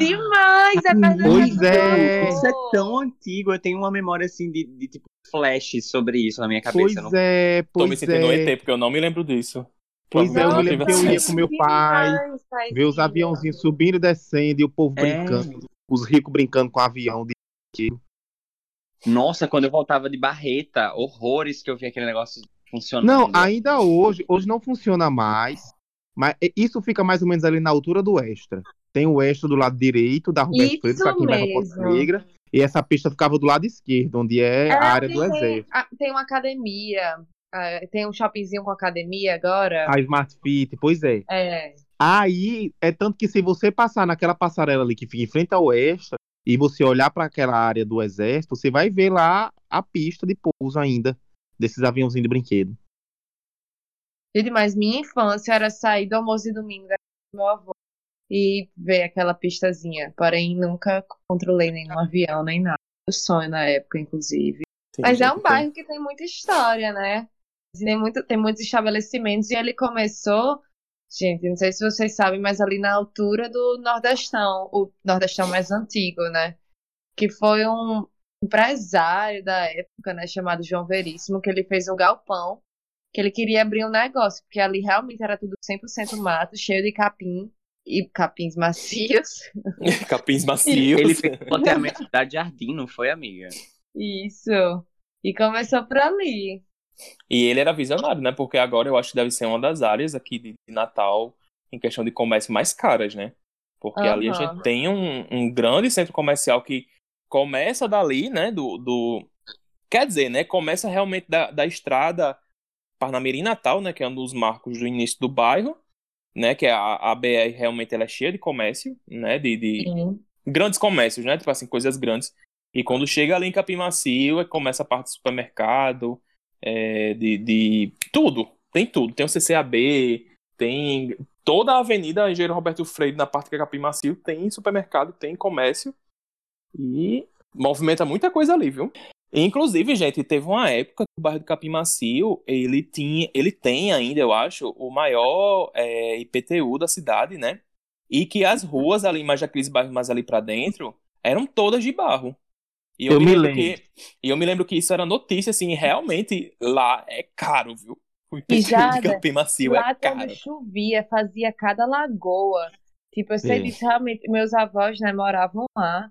Demais! É verdade. Pois é. Isso é tão antigo, eu tenho uma memória assim de, de tipo flash sobre isso na minha cabeça. Pois não- é, Tô me pois sentindo é. ET, porque eu não me lembro disso. Pois é, eu me lembro que eu ia com meu pai, demais, ver os aviãozinhos subindo e descendo e o povo É. brincando, os ricos brincando com avião de. Nossa, quando eu voltava de Barreta, horrores que eu vi aquele negócio funcionando. Não, ainda hoje, hoje não funciona mais, mas é- isso fica mais ou menos ali na altura do extra. Tem o extra do lado direito da Roberto Isso Freire, pra quem vai pra mesmo. Negra, e essa pista ficava do lado esquerdo, onde é a área do tem, exército. ah, tem uma academia. ah, tem um shoppingzinho com academia agora. A Smart Fit, pois é. É. Aí, é tanto que se você passar naquela passarela ali que fica em frente ao extra, e você olhar para aquela área do exército, você vai ver lá a pista de pouso ainda, desses aviãozinhos de brinquedo. Gente, mas minha infância era sair do almoço de domingo da do meu avô e ver aquela pistazinha. Porém, nunca controlei nenhum avião, nem nada. Meu sonho na época, inclusive. Sim, Mas é um bairro que tem muita história, né? Tem, muito, tem muitos estabelecimentos e ele começou, gente, não sei se vocês sabem, mas ali na altura do Nordestão, o Nordestão mais antigo, né? Que foi um empresário da época, né, chamado João Veríssimo, que ele fez um galpão, que ele queria abrir um negócio, porque ali realmente era tudo 100% mato, cheio de capim e capins macios. Capins macios. Ele fez o loteamento da Jardim, não foi, amiga? Isso. E começou por ali. E ele era visionário, né? Porque agora eu acho que deve ser uma das áreas aqui de Natal em questão de comércio mais caras, né? Porque ali a gente tem um, um grande centro comercial que começa dali, né? Do, do... Quer dizer, né? Começa realmente da, da estrada Parnamirim Natal, né? Que é um dos marcos do início do bairro, né? Que a, a BR realmente ela é cheia de comércio, né? De, de grandes comércios, né? Tipo assim, coisas grandes. E quando chega ali em Capim Macio, é começa a parte do supermercado, é, de, de tudo. Tem tudo. Tem o CCAB, tem toda a avenida Engenheiro Roberto Freire, na parte que é Capim Macio, tem supermercado, tem comércio. E movimenta muita coisa ali, viu? Inclusive, gente, teve uma época que o bairro do Capim Macio, ele tinha, ele tem ainda, eu acho, o maior é, IPTU da cidade, né? E que as ruas ali, mais aqueles bairros mais ali pra dentro, eram todas de barro. E eu, Eu me lembro lembro. que e eu me lembro que isso era notícia, assim, realmente lá é caro, viu? O IPTU de Capim Macio Lá é caro. quando chovia, fazia cada lagoa. Tipo, eu sei Sim. disso realmente. Meus avós, né, moravam lá.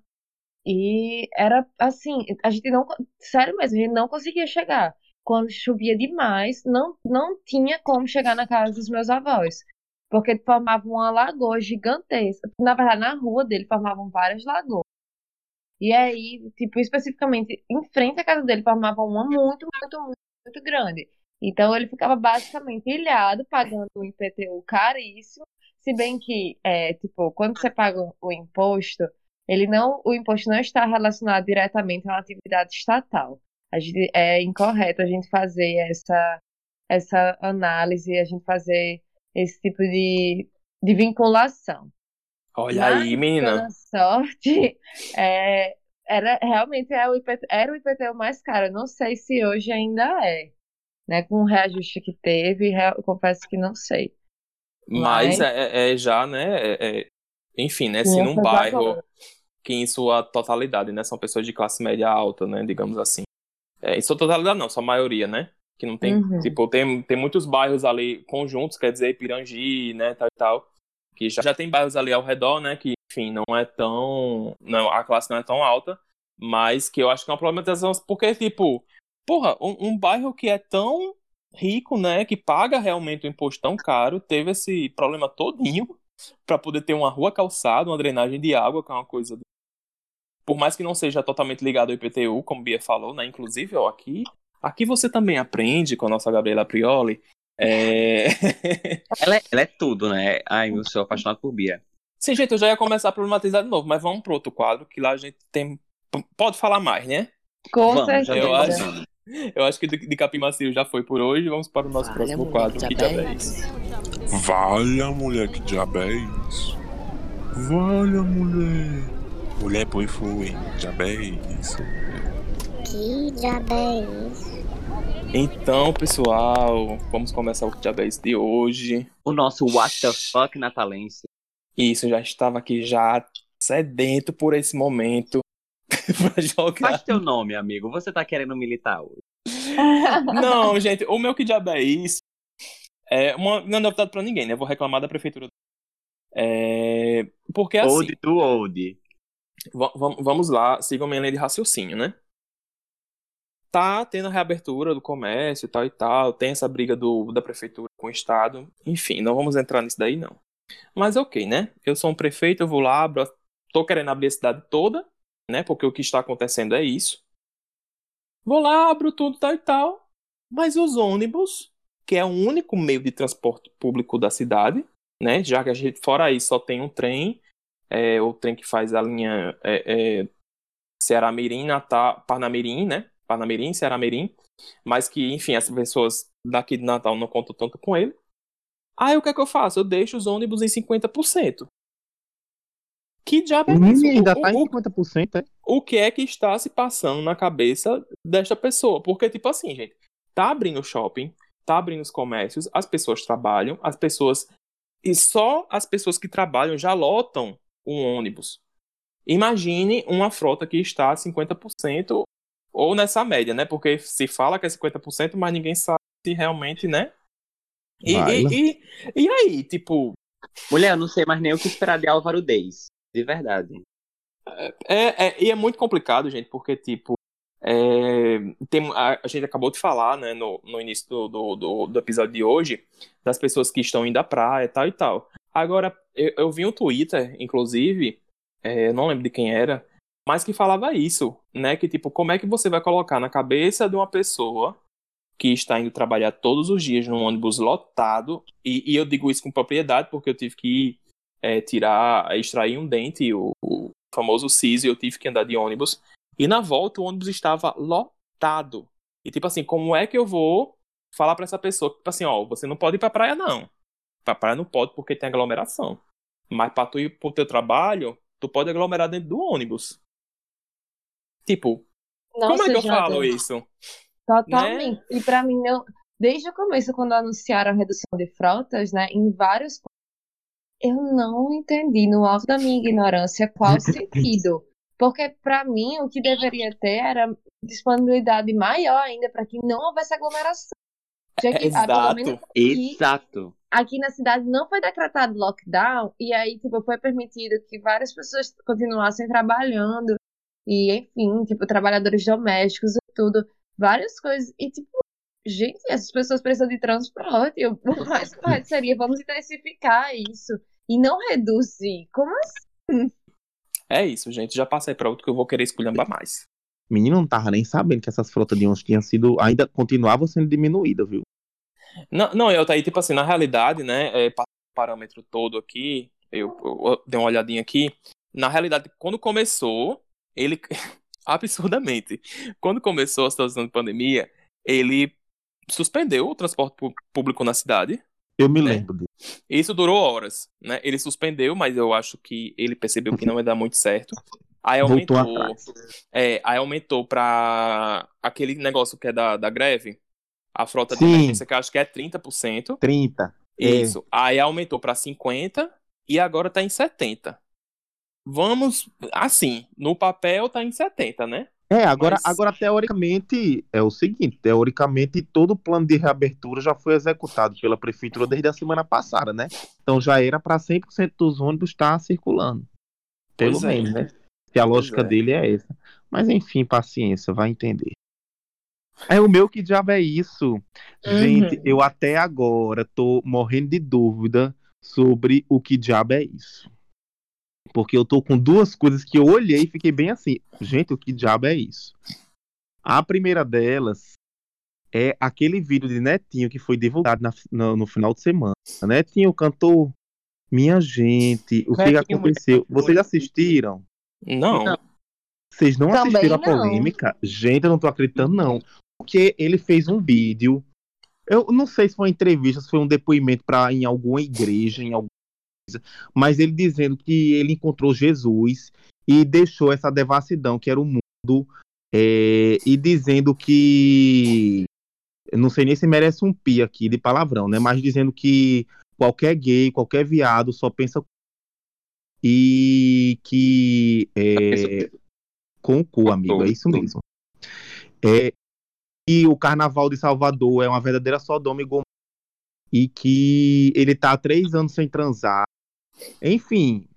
E era assim, a gente não. Sério mesmo, a gente não conseguia chegar. Quando chovia demais, não, não tinha como chegar na casa dos meus avós. Porque formavam uma lagoa gigantesca. Na verdade, na rua dele formavam várias lagoas. E aí, tipo, especificamente, em frente à casa dele formavam uma muito, muito, muito, muito grande. Então ele ficava basicamente ilhado, pagando um IPTU caríssimo, se bem que, é, tipo, quando você paga o imposto, ele não, o imposto não está relacionado diretamente a uma atividade estatal. A gente, é incorreto a gente fazer essa, essa análise, a gente fazer esse tipo de, de vinculação. Olha Mas, aí, menina. sorte, é, era realmente é o IPT, era o IPTU mais caro. Não sei se hoje ainda é. Né, com o reajuste que teve, confesso que não sei. Mas Mas- é, é já, né? é- é- enfim, né? Se num bairro agora- que em sua totalidade, né? São pessoas de classe média alta, né? Digamos assim. É, em sua totalidade não, sua maioria, né? Que não tem, Uhum. tipo, tem, tem muitos bairros ali conjuntos, quer dizer, Pirangi, né, tal e tal, que já, já tem bairros ali ao redor, né, que, enfim, não é tão, não, a classe não é tão alta, mas que eu acho que é uma problematização, porque, tipo, porra, um, um bairro que é tão rico, né, que paga realmente o imposto tão caro, teve esse problema todinho para poder ter uma rua calçada, uma drenagem de água, que é uma coisa por mais que não seja totalmente ligado ao IPTU, como Bia falou, né? Inclusive, ó, aqui, aqui você também aprende com a nossa Gabriela Prioli. É... Ela é, ela é tudo, né? Ai, eu sou apaixonado por Bia. Sim, gente, eu já ia começar a problematizar de novo, mas vamos pro outro quadro, que lá a gente tem. Pode falar mais, né? Com Vamos, certeza. eu acho-. Eu acho que de, de Capim Macio já foi por hoje. Vamos para o nosso Olha, próximo mulher, quadro. que é isso? Valha, mulher, que diabo é isso? Valha, mulher. Mulher, pois foi. Diabo isso? Que diabo isso? Então, pessoal, vamos começar o isso de hoje. O nosso What the fuck natalense. Isso, já estava aqui já sedento por esse momento pra jogar. Faz teu nome, amigo. Você tá querendo militar hoje. Não, gente, o meu que diabo é isso? É uma, não é novidade pra ninguém, né? Eu vou reclamar da prefeitura. É, porque assim, Old do old. va- va- vamos lá, sigam minha linha de raciocínio, né? Tá tendo a reabertura do comércio e tal e tal, tem essa briga do, da prefeitura com o estado, enfim, não vamos entrar nisso daí não. Mas ok, né? Eu sou um prefeito, eu vou lá, abro, tô querendo abrir a cidade toda, né? Porque o que está acontecendo é isso. Vou lá, abro tudo tal e tal, mas os ônibus, que é o único meio de transporte público da cidade, né? Já que a gente, fora isso, só tem um trem, é, o trem que faz a linha é, é, Ceará-Mirim, Natal, Parnamirim, né? Parnamirim, Ceará-Mirim, mas que, enfim, as pessoas daqui de Natal não contam tanto com ele. Aí o que é que eu faço? Eu deixo os ônibus em 50%. Que diabo é isso? Ainda O- tá em o- 50%, é? o que é que está se passando na cabeça desta pessoa. Porque, tipo assim, gente, tá abrindo o shopping, tá abrindo os comércios, as pessoas trabalham, as pessoas. E só as pessoas que trabalham já lotam um ônibus. Imagine uma frota que está a 50% ou nessa média, né? Porque se fala que é 50%, mas ninguém sabe se realmente, né? E, Vai, e, né? e, e aí, tipo, Mulher, eu não sei mais nem o que esperar de Álvaro Deis. De verdade. É, é, e é muito complicado, gente, porque, tipo, é, tem, a, a gente acabou de falar, né, no, no início do, do, do, do episódio de hoje, das pessoas que estão indo à praia e tal e tal. Agora, eu, eu vi um Twitter, inclusive, é, eu não lembro de quem era, mas que falava isso, né, que, tipo, como é que você vai colocar na cabeça de uma pessoa que está indo trabalhar todos os dias num ônibus lotado, e, e eu digo isso com propriedade, porque eu tive que é, tirar, extrair um dente, o, o famoso siso, e eu tive que andar de ônibus. E na volta o ônibus estava lotado. E tipo assim, como é que eu vou falar pra essa pessoa tipo assim, ó, você não pode ir pra praia não. Pra praia não pode porque tem aglomeração. Mas pra tu ir pro teu trabalho, tu pode aglomerar dentro do ônibus. Tipo, como é que eu Jota, falo isso? Totalmente. E pra mim, eu, desde o começo, quando anunciaram a redução de frotas, né, em vários pontos, eu não entendi, no alto da minha ignorância, qual o sentido. Porque pra mim, o que deveria ter era disponibilidade maior ainda para que não houvesse aglomeração. Já que, ah, Exato. aqui, Exato. aqui na cidade não foi decretado lockdown, e aí, tipo, foi permitido que várias pessoas continuassem trabalhando, e enfim, tipo, trabalhadores domésticos e tudo, várias coisas, e tipo, gente, essas pessoas precisam de transporte, o mais correto seria, vamos intensificar isso, e não reduzir, como assim? É isso, gente. Já passei pra outro que eu vou querer esculhambar mais. Menino não tava nem sabendo que essas frotas de ônibus tinham sido, ainda continuavam sendo diminuídas, viu? Não, não, eu tá aí, tipo assim, na realidade, né, é, pa- parâmetro todo aqui, eu, eu dei uma olhadinha aqui, na realidade, quando começou, ele, absurdamente, quando começou a situação de pandemia, ele suspendeu o transporte público na cidade, Eu me Né? lembro disso. isso durou horas, né, ele suspendeu, mas eu acho que ele percebeu que não ia dar muito certo, aí aumentou, é, aí aumentou pra aquele negócio que é da, da greve, a frota de Sim. emergência, que eu acho que é 30%, 30. É. isso. Aí aumentou para 50 e agora tá em 70. Vamos, assim, no papel tá em 70, né? É, agora, Mas- agora teoricamente é o seguinte, teoricamente todo o plano de reabertura já foi executado pela prefeitura desde a semana passada, né? Então já era para 100% dos ônibus estar circulando. Pelo Pois é. menos, né? Que a lógica é. dele é essa. Mas enfim, paciência, vai entender. É o meu que diabo é isso. Gente, eu até agora tô morrendo de dúvida sobre o que diabo é isso. Porque eu tô com duas coisas que eu olhei e fiquei bem assim. Gente, o que diabo é isso? A primeira delas é aquele vídeo de Netinho que foi divulgado na- no, no final de semana. Netinho cantou. Minha gente, o que, que aconteceu? Vocês assistiram? Não. Não. Vocês não Também assistiram a não. polêmica? Gente, eu não tô acreditando, não. Porque ele fez um vídeo. Eu não sei se foi uma entrevista, se foi um depoimento para em alguma igreja, em coisa, mas ele dizendo que ele encontrou Jesus e deixou essa devassidão que era o mundo, é, e dizendo que não sei nem se merece um pi aqui de palavrão, né? Mas dizendo que qualquer gay, qualquer viado só pensa e que é, com o cu, amigo, é isso mesmo. É, e o Carnaval de Salvador é uma verdadeira Sodoma e Gomorra e que ele tá há três anos sem transar. Enfim.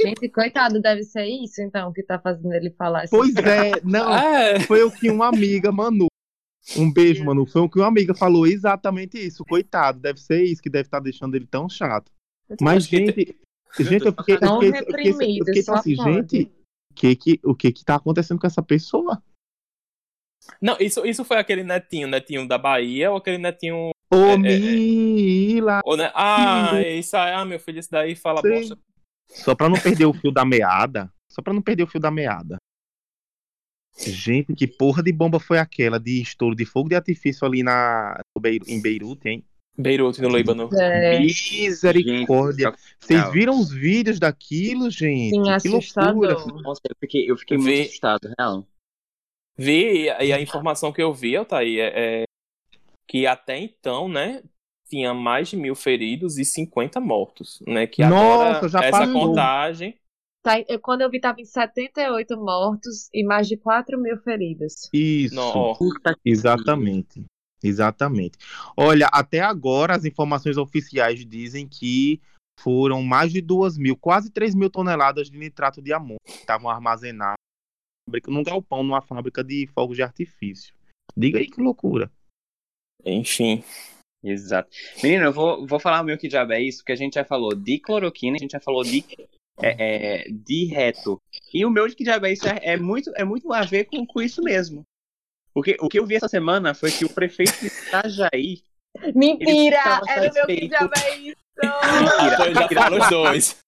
Gente, coitado, deve ser isso então que tá fazendo ele falar isso. Pois é, não. É. Foi o que uma amiga, Manu. Um beijo, Manu. Foi o que uma amiga falou exatamente isso. Coitado, deve ser isso que deve estar deixando ele tão chato. Mas, acho que gente, gente, eu fiquei, eu fiquei, eu fiquei, eu fiquei assim, pode. gente, que, que, o que que tá acontecendo com essa pessoa? Não, isso, isso foi aquele netinho, netinho da Bahia ou aquele netinho. Ô, É, é, é. Mila! Ou, né? Ah, Sim. isso aí, ah, meu filho, isso daí fala Sim. bosta. Só pra não perder o fio da meada. Só pra não perder o fio da meada. Gente, que porra de bomba foi aquela de estouro de fogo de artifício ali na, Beiru- em Beirute, hein? Beirute, no Líbano. É, Misericórdia. Vocês viram os vídeos daquilo, gente? sim, que assustador. loucura. Nossa, eu fiquei, eu fiquei Vi. muito assustado, real. Vi, e a- e a informação que eu vi, Altair, é, é que até então, né, tinha mais de mil feridos e 50 mortos, né? Que Nossa, agora já essa passou. contagem. Tá, eu- quando eu vi, tava em 78 mortos e mais de 4 mil feridos. Isso. Ó, Exatamente. Exatamente. Olha, até agora as informações oficiais dizem que foram mais de duas mil, quase 3 mil toneladas de nitrato de amônio que estavam armazenadas num galpão, numa fábrica de fogos de artifício. Diga aí que loucura. Enfim. Exato. Menino, eu vou, vou falar o meu que diabo é isso, porque a gente já falou de cloroquina, a gente já falou de, é, é, de reto. E o meu de que diabo é isso é, é muito, é muito a ver com, com isso mesmo. O que, o que eu vi essa semana foi que o prefeito de Itajaí. Mentira! Era o meu que já é isso! Ah, então já fala os dois.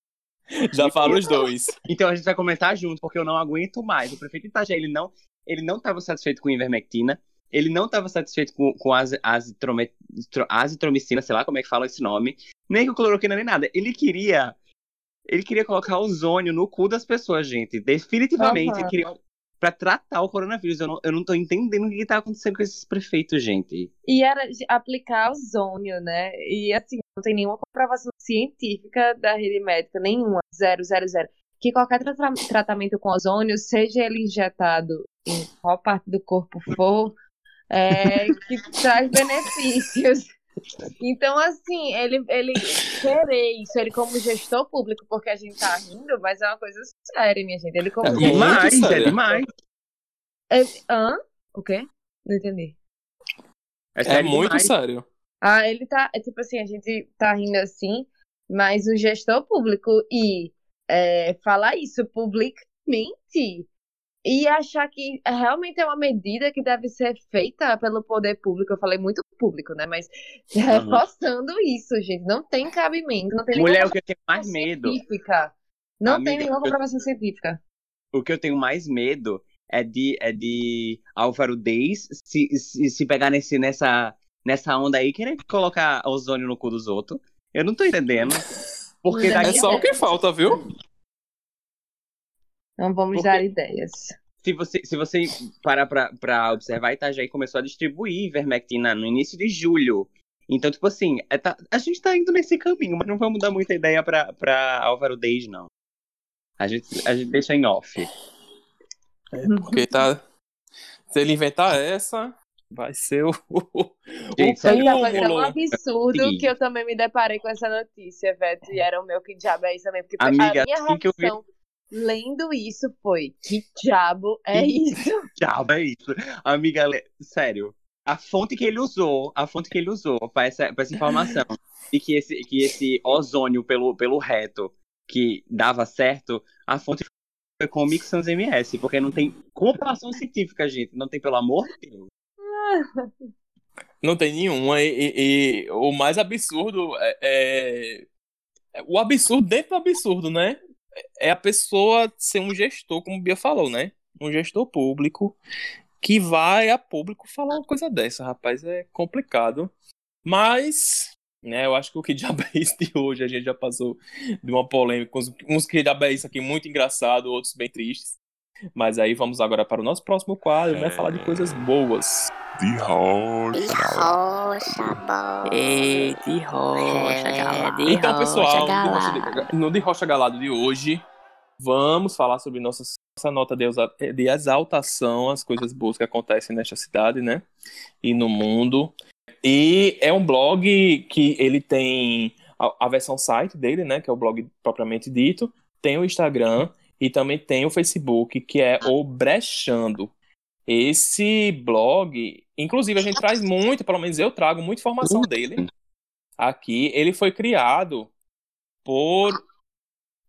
Já fala os dois. Então a gente vai comentar junto, porque eu não aguento mais. O prefeito de Itajaí, ele não ele não estava satisfeito com ivermectina, ele não estava satisfeito com, com az, azitrome- azitromicina, sei lá como é que fala esse nome, nem com cloroquina nem nada. Ele queria ele queria colocar ozônio no cu das pessoas, gente. Definitivamente, Aham. ele queria pra tratar o coronavírus. Eu não, eu não tô entendendo o que, que tá acontecendo com esses prefeitos, gente. E era aplicar ozônio, né? E assim, não tem nenhuma comprovação científica da rede médica, nenhuma, zero, zero, zero. Que qualquer tra- tratamento com ozônio, seja ele injetado em qual parte do corpo for, é, que traz benefícios. Então, assim, ele, ele querer isso, ele como gestor público, porque a gente tá rindo, mas é uma coisa séria, minha gente. Ele como É muito demais, é demais. É, hã? O quê? Não entendi. É sério muito demais. sério. Ah, ele tá. É tipo assim, a gente tá rindo assim, mas o gestor público e é, falar isso publicamente e achar que realmente é uma medida que deve ser feita pelo poder público. Eu falei muito público, né? Mas reforçando isso, gente. Não tem cabimento, não tem Mulher, nenhuma o que eu tenho mais medo científica. Não tem Amiga, nenhuma eu- comprovação científica. o que eu tenho mais medo é de, é de Álvaro Deis se, se, se pegar nesse, nessa, nessa onda aí, querer colocar ozônio no cu dos outros. Eu não tô entendendo. Porque É só o que falta, viu? Não vamos Porque- dar ideias. se você, se você parar pra, pra observar, Itajaí começou a distribuir ivermectina no início de julho. Então, tipo assim, é, tá- a gente tá indo nesse caminho, mas não vamos dar muita ideia pra, pra Álvaro Deis, não. A gente, a gente deixa em off. Porque tá. Se ele inventar essa, vai ser o. o Gente, tão- foi tão cúmulo. absurdo Seguinte. que eu também me deparei com essa notícia, Veto, e era o meu que diabo é isso também. Porque Amiga, a minha assim que eu vi- reação lendo isso foi: que diabo é isso? diabo é isso? Amiga, sério. A fonte que ele usou, a fonte que ele usou pra essa, pra essa informação, e que esse, que esse ozônio pelo, pelo reto que dava certo, a fonte foi com o Mixans MS, porque não tem comprovação científica, gente. Não tem, pelo amor de Deus. Não tem nenhuma. E, e- e o mais absurdo é, é- é O absurdo dentro do absurdo, né? É a pessoa ser um gestor, como o Bia falou, né? Um gestor público que vai a público falar uma coisa dessa, rapaz. É complicado. Mas, né, eu acho que o que diabo é isso de hoje? A gente já passou de uma polêmica, uns, uns que diabo é isso aqui muito engraçado, outros bem tristes. Mas aí vamos agora para o nosso próximo quadro, né? Falar de coisas boas. De De rocha. rocha, boa. Ei, de rocha, É, galado. de Então, pessoal, rocha, no de Rocha- galado. no de Rocha Galado de hoje, vamos falar sobre nossa, nossa nota de, de exaltação, as coisas boas que acontecem nesta cidade, né? E no mundo. E é um blog que ele tem a, a versão site dele, né? Que é o blog propriamente dito. Tem o Instagram e também tem o Facebook, que é o Brechando. Esse blog, inclusive, a gente traz muito, pelo menos eu trago muita informação dele aqui. Ele foi criado por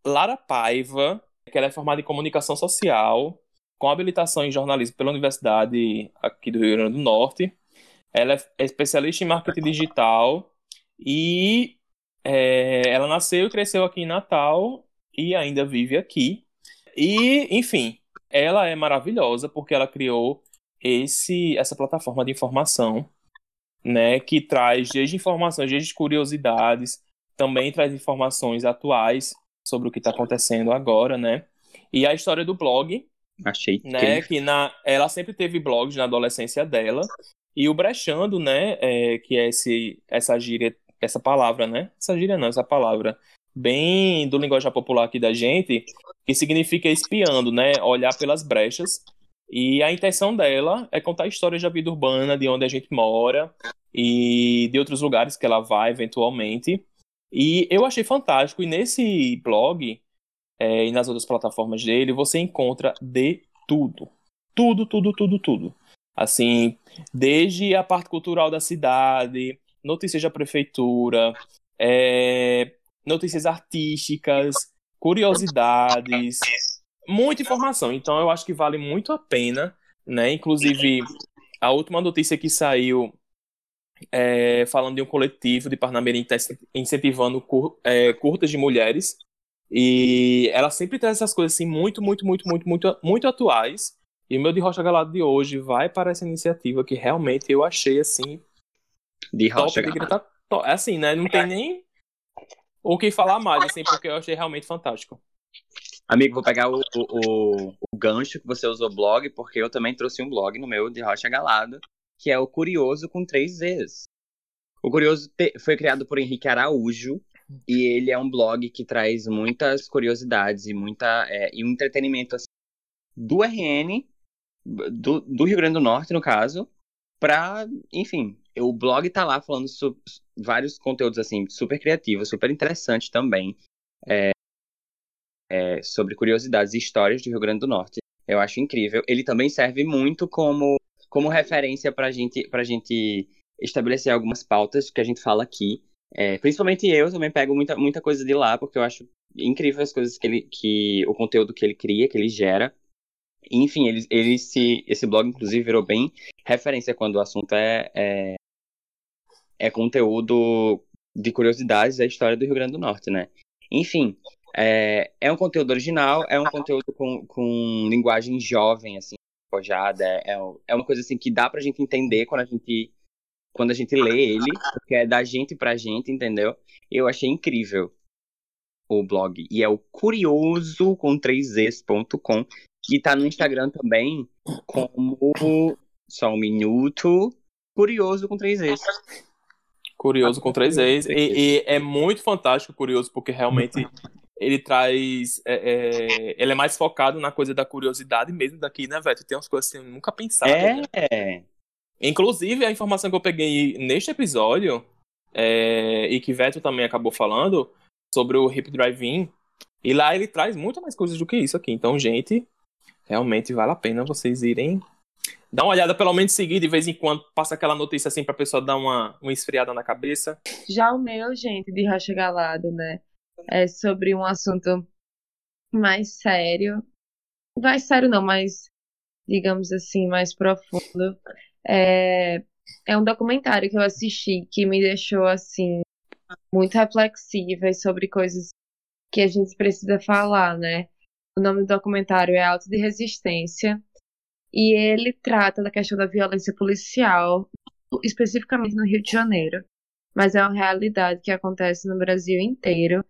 Lara Paiva, que ela é formada em comunicação social, com habilitação em jornalismo pela Universidade aqui do Rio Grande do Norte. Ela é especialista em marketing digital e é, ela nasceu e cresceu aqui em Natal e ainda vive aqui. E, enfim, ela é maravilhosa porque ela criou esse, essa plataforma de informação, né, que traz desde informações, desde curiosidades, também traz informações atuais sobre o que está acontecendo agora, né? E a história do blog, Achei né? Que na, ela sempre teve blogs na adolescência dela. E o brechando, né? é, que é esse, essa gíria, essa palavra, né? Essa gíria não, essa palavra. Bem do linguagem popular aqui da gente, que significa espiando, né? Olhar pelas brechas. E a intenção dela é contar histórias da vida urbana, de onde a gente mora e de outros lugares que ela vai eventualmente. E eu achei fantástico. E nesse blog é, e nas outras plataformas dele, você encontra de tudo. Tudo, tudo, tudo, tudo. Assim, desde a parte cultural da cidade, notícias da prefeitura, é, notícias artísticas, curiosidades, muita informação. Então eu acho que vale muito a pena, né? Inclusive, a última notícia que saiu é, falando de um coletivo de Parnamirim que está incentivando cur- é, curtas de mulheres. E ela sempre traz essas coisas assim muito, muito, muito, muito, muito, muito atuais. E o meu de Rocha Galado de hoje vai para essa iniciativa que realmente eu achei assim De top rocha. de gritar. to- É assim, né? Não tem nem o que falar mais, assim, porque eu achei realmente fantástico. Amigo, vou pegar o, o, o- o gancho que você usou blog, porque eu também trouxe um blog no meu de Rocha Galado, que é o Curioso com três Zs. O Curioso te- foi criado por Henrique Araújo, e ele é um blog que traz muitas curiosidades e muita é, e um entretenimento assim, do RN, do, do Rio Grande do Norte, no caso, pra, enfim, o blog tá lá falando vários conteúdos assim, super criativos, super interessantes também é, sobre curiosidades e histórias do Rio Grande do Norte. Eu acho incrível. Ele também serve muito como, como referência para gente, a gente estabelecer algumas pautas que a gente fala aqui. É, principalmente eu também pego muita, muita coisa de lá, porque eu acho incrível as coisas que ele. que o conteúdo que ele cria, que ele gera. Enfim, ele, ele se, esse blog, inclusive, virou bem referência quando o assunto é, é, é conteúdo de curiosidades da história do Rio Grande do Norte, né? Enfim, é, é um conteúdo original, é um conteúdo com, com linguagem jovem, assim, pojada, é, é uma coisa assim que dá pra gente entender quando a gente quando a gente lê ele, porque é da gente pra gente, entendeu? Eu achei incrível o blog. E é o curioso com 3es.com, que tá no Instagram também como só um minuto, curioso com 3es. Curioso com três ex. E, e é muito fantástico, curioso, porque realmente ele traz. é, é, ele é mais focado na coisa da curiosidade mesmo daqui, né, velho? Tem umas coisas assim, eu nunca pensava. né? É, Inclusive, a informação que eu peguei neste episódio, é, e que Veto também acabou falando, sobre o Hip Drive-In, e lá ele traz muito mais coisas do que isso aqui. Então, gente, realmente vale a pena vocês irem dar uma olhada, pelo menos seguir de vez em quando, passa aquela notícia assim pra pessoa dar uma, uma esfriada na cabeça. Já o meu, gente, de Rocha Galado, né? É sobre um assunto mais sério. Mais sério não, mas digamos assim, mais profundo. É, é um documentário que eu assisti que me deixou assim muito reflexiva sobre coisas que a gente precisa falar, né? O nome do documentário é Alto de Resistência. E ele trata da questão da violência policial, especificamente no Rio de Janeiro, mas é uma realidade que acontece no Brasil inteiro.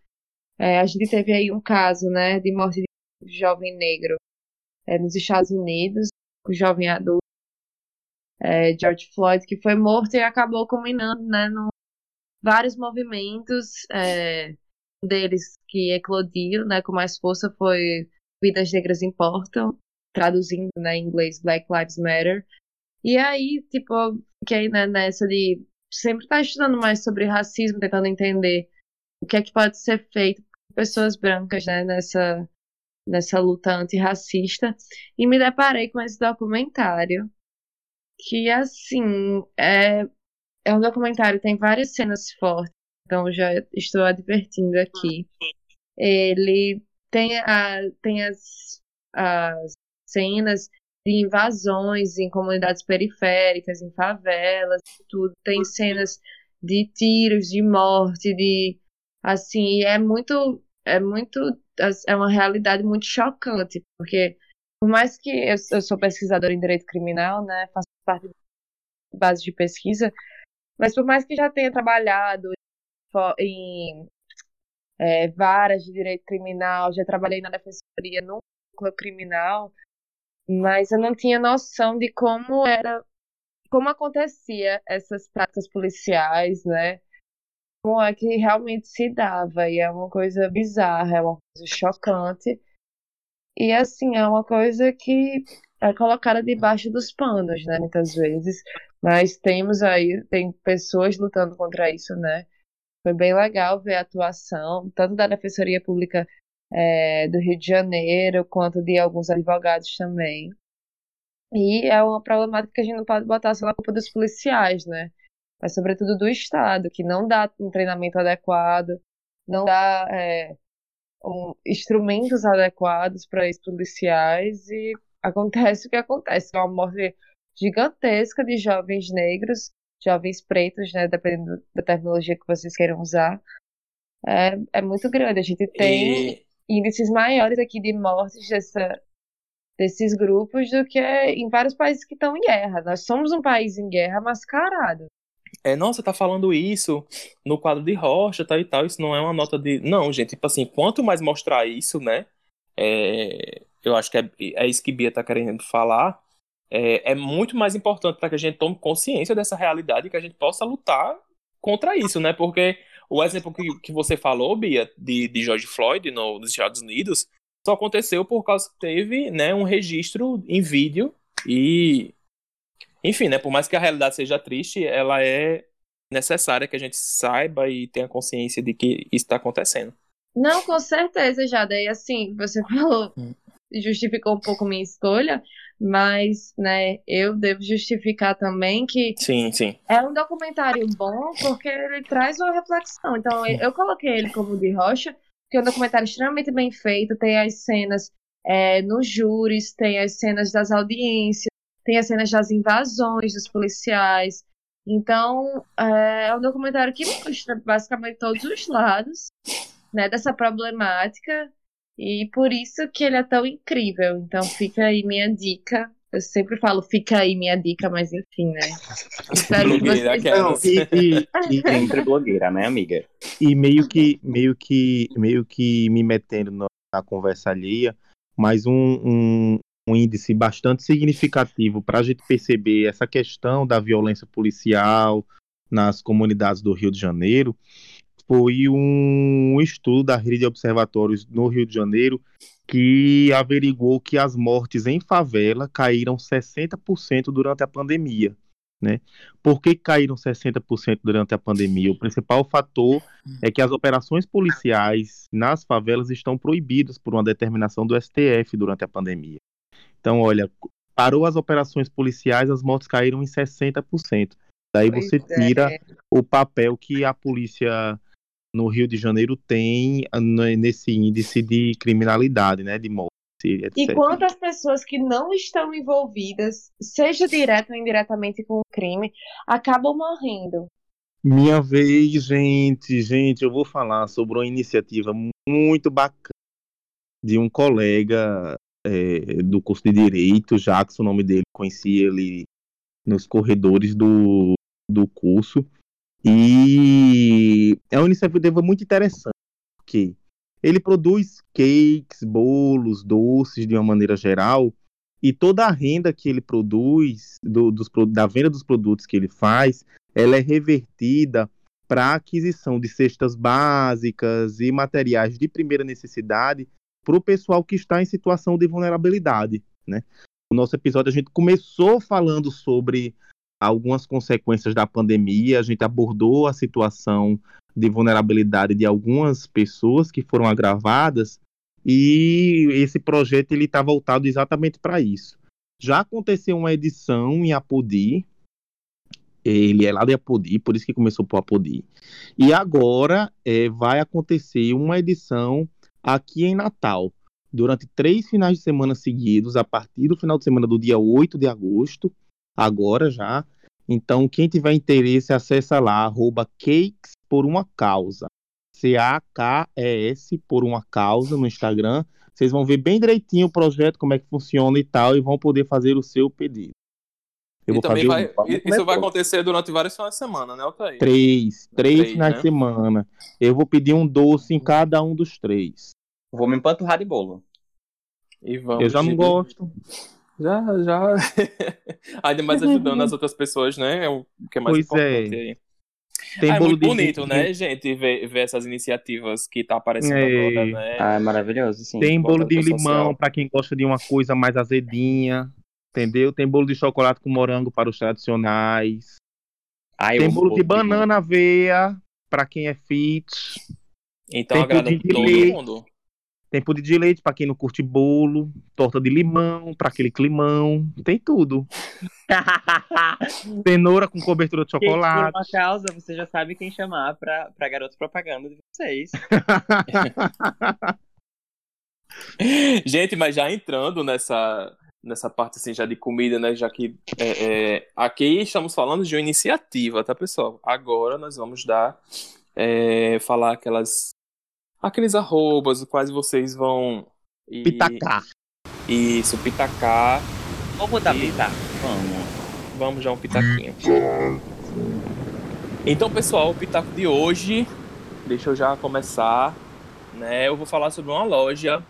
É, a gente teve aí um caso, né, de morte de um jovem negro é, nos Estados Unidos, um jovem adulto, é, George Floyd, que foi morto e acabou culminando, né, no vários movimentos, é, deles que eclodiu, né, com mais força foi Vidas Negras Importam, traduzindo, né, em inglês Black Lives Matter. E aí, tipo, fiquei né, nessa de sempre estar tá estudando mais sobre racismo, tentando entender o que é que pode ser feito por pessoas brancas, né, nessa, nessa luta antirracista. E me deparei com esse documentário, que, assim, é, é um documentário, tem várias cenas fortes, então já estou advertindo aqui. Ele tem, a, tem as, as cenas de invasões em comunidades periféricas, em favelas, tudo. Tem cenas de tiros, de morte, de assim, é muito é muito é uma realidade muito chocante, porque por mais que eu, eu sou pesquisadora em direito criminal, né, faço parte da base de pesquisa, mas por mais que já tenha trabalhado em é, varas de direito criminal, já trabalhei na defensoria no núcleo criminal, mas eu não tinha noção de como era, como acontecia essas práticas policiais, né? Como é que realmente se dava, e é uma coisa bizarra, é uma coisa chocante, e assim, é uma coisa que é colocada debaixo dos panos, né, muitas vezes, mas temos aí, tem pessoas lutando contra isso, né? Foi bem legal ver a atuação, tanto da Defensoria Pública é, do Rio de Janeiro, quanto de alguns advogados também. E é uma problemática que a gente não pode botar só na culpa dos policiais, né? Mas sobretudo do Estado, que não dá um treinamento adequado, não dá é, um, instrumentos adequados para esses policiais e acontece o que acontece. É uma morte gigantesca de jovens negros, jovens pretos, né? Dependendo da tecnologia que vocês queiram usar. É, é muito grande. A gente tem e índices maiores aqui de mortes dessa, desses grupos do que em vários países que estão em guerra. Nós somos um país em guerra mascarado. É, nossa, tá falando isso no quadro de rocha, tal e tal, isso não é uma nota de. Não, gente, tipo assim, quanto mais mostrar isso, né? É, eu acho que é, é isso que Bia tá querendo falar. É, é muito mais importante para que a gente tome consciência dessa realidade e que a gente possa lutar contra isso, né? Porque o exemplo que, que você falou, Bia, de, de George Floyd no, nos Estados Unidos, só aconteceu por causa que teve né, um registro em vídeo e. Enfim, né? Por mais que a realidade seja triste, ela é necessária que a gente saiba e tenha consciência de que isso está acontecendo. Não, com certeza, já. Daí, assim, você falou, hum. Justificou um pouco minha escolha, mas, né, eu devo justificar também que sim, sim. é um documentário bom porque ele traz uma reflexão. Então, eu coloquei ele como de rocha, que é um documentário extremamente bem feito, tem as cenas é, nos júris, tem as cenas das audiências, tem as cenas das invasões dos policiais. Então, é, é um documentário que mostra basicamente todos os lados né, dessa problemática e por isso que ele é tão incrível. Então fica aí minha dica. Eu sempre falo, fica aí minha dica, mas enfim, né? Espero que vocês... Não, e, e, e, Sempre blogueira, né, amiga? E meio que, meio que, meio que me metendo na, na conversa alheia, mas um, um, um índice bastante significativo para a gente perceber essa questão da violência policial nas comunidades do Rio de Janeiro foi um estudo da rede de observatórios no Rio de Janeiro que averiguou que as mortes em favela caíram 60% durante a pandemia. Né? Por que caíram 60% durante a pandemia? O principal fator é que as operações policiais nas favelas estão proibidas por uma determinação do STF durante a pandemia. Então, olha, parou as operações policiais, as mortes caíram em 60%. Daí pois você tira é. o papel que a polícia no Rio de Janeiro tem ah, nesse índice de criminalidade, né, de morte. Etc. E quantas pessoas que não estão envolvidas, seja direto ou indiretamente com o crime, acabam morrendo? Minha vez, gente, gente, eu vou falar sobre uma iniciativa muito bacana de um colega é, do curso de Direito, Jackson, o nome dele, conheci ele nos corredores do, do curso. E é uma iniciativa muito interessante, porque ele produz cakes, bolos, doces de uma maneira geral, e toda a renda que ele produz, do, dos, da venda dos produtos que ele faz, ela é revertida para aquisição de cestas básicas e materiais de primeira necessidade para o pessoal que está em situação de vulnerabilidade. Né? No nosso episódio, a gente começou falando sobre algumas consequências da pandemia, a gente abordou a situação de vulnerabilidade de algumas pessoas que foram agravadas e esse projeto ele está voltado exatamente para isso. Já aconteceu uma edição em Apodi, ele é lá de Apodi, por isso que começou por Apodi. E agora é, vai acontecer uma edição aqui em Natal, durante três finais de semana seguidos, a partir do final de semana do dia 8 de agosto, agora já. Então, quem tiver interesse, acessa lá, arroba Cakes por uma Causa. C-A-K-E-S por uma causa no Instagram. Vocês vão ver bem direitinho o projeto, como é que funciona e tal, e vão poder fazer o seu pedido. Eu e também vai, um... isso vai acontecer durante vários finais de semana, né, Altair? Três, três, três finais né? de semana. Eu vou pedir um doce em cada um dos três. Vou me empanturrar de bolo. E vamos Eu já não gosto. Já, já. Ainda mais ajudando as outras pessoas, né? É o que é mais pois importante é. aí. Tem Ah, é muito de bonito, gente- né, gente, ver, ver essas iniciativas que tá aparecendo É. agora, né? Ah, é maravilhoso, sim. Tem bolo de limão para quem gosta de uma coisa mais azedinha. Entendeu? Tem bolo de chocolate com morango para os tradicionais. Ai, Tem bolo de banana aveia para quem é fit. Então Tem agrada de todo leite. mundo. Tem pudim de leite para quem não curte bolo. Torta de limão para aquele climão. Tem tudo. Cenoura com cobertura de Gente, por chocolate. uma causa, você já sabe quem chamar pra, pra garoto propaganda de vocês. Gente, mas já entrando nessa, nessa parte assim, já de comida, né? Já que é, é, aqui estamos falando de uma iniciativa, tá, pessoal? Agora nós vamos dar. é, falar aquelas. Aqueles arrobas, os quais vocês vão. e- Pitacar. Isso, pitacar. Vamos botar E- pitaco, vamos. Vamos já um pitaquinho. Então, pessoal, o pitaco de hoje, deixa eu já começar, né? Eu vou falar sobre uma loja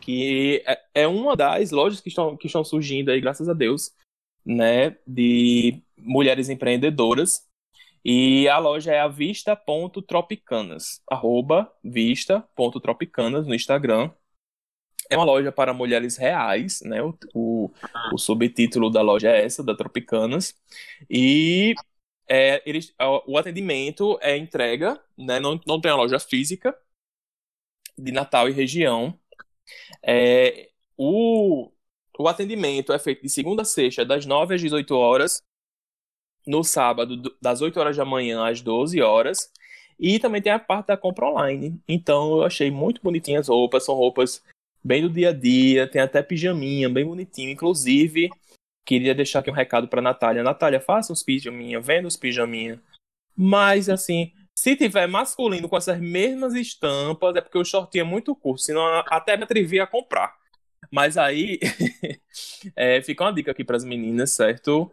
que é- é uma das lojas que estão, que estão surgindo aí, graças a Deus, né? De mulheres empreendedoras. E a loja é a vista.tropicanas, arroba vista.tropicanas no Instagram. É uma loja para mulheres reais, né? O, o, o subtítulo da loja é essa, da Tropicanas. E é, eles, o atendimento é entrega, né? Não, não tem uma loja física de Natal e região. É, o, o atendimento é feito de segunda a sexta, das 9 às 18 horas. No sábado, do- das 8 horas da manhã às 12 horas. E também tem a parte da compra online. Então eu achei muito bonitinhas as roupas. São roupas bem do dia a dia. Tem até pijaminha, bem bonitinho. Inclusive, queria deixar aqui um recado para Natália. Natália, faça uns pijaminha, venda os pijaminha. Mas, assim, se tiver masculino com essas mesmas estampas, é porque o shortinho é muito curto, senão até me atrevi a comprar. Mas aí, é, fica uma dica aqui para as meninas, certo?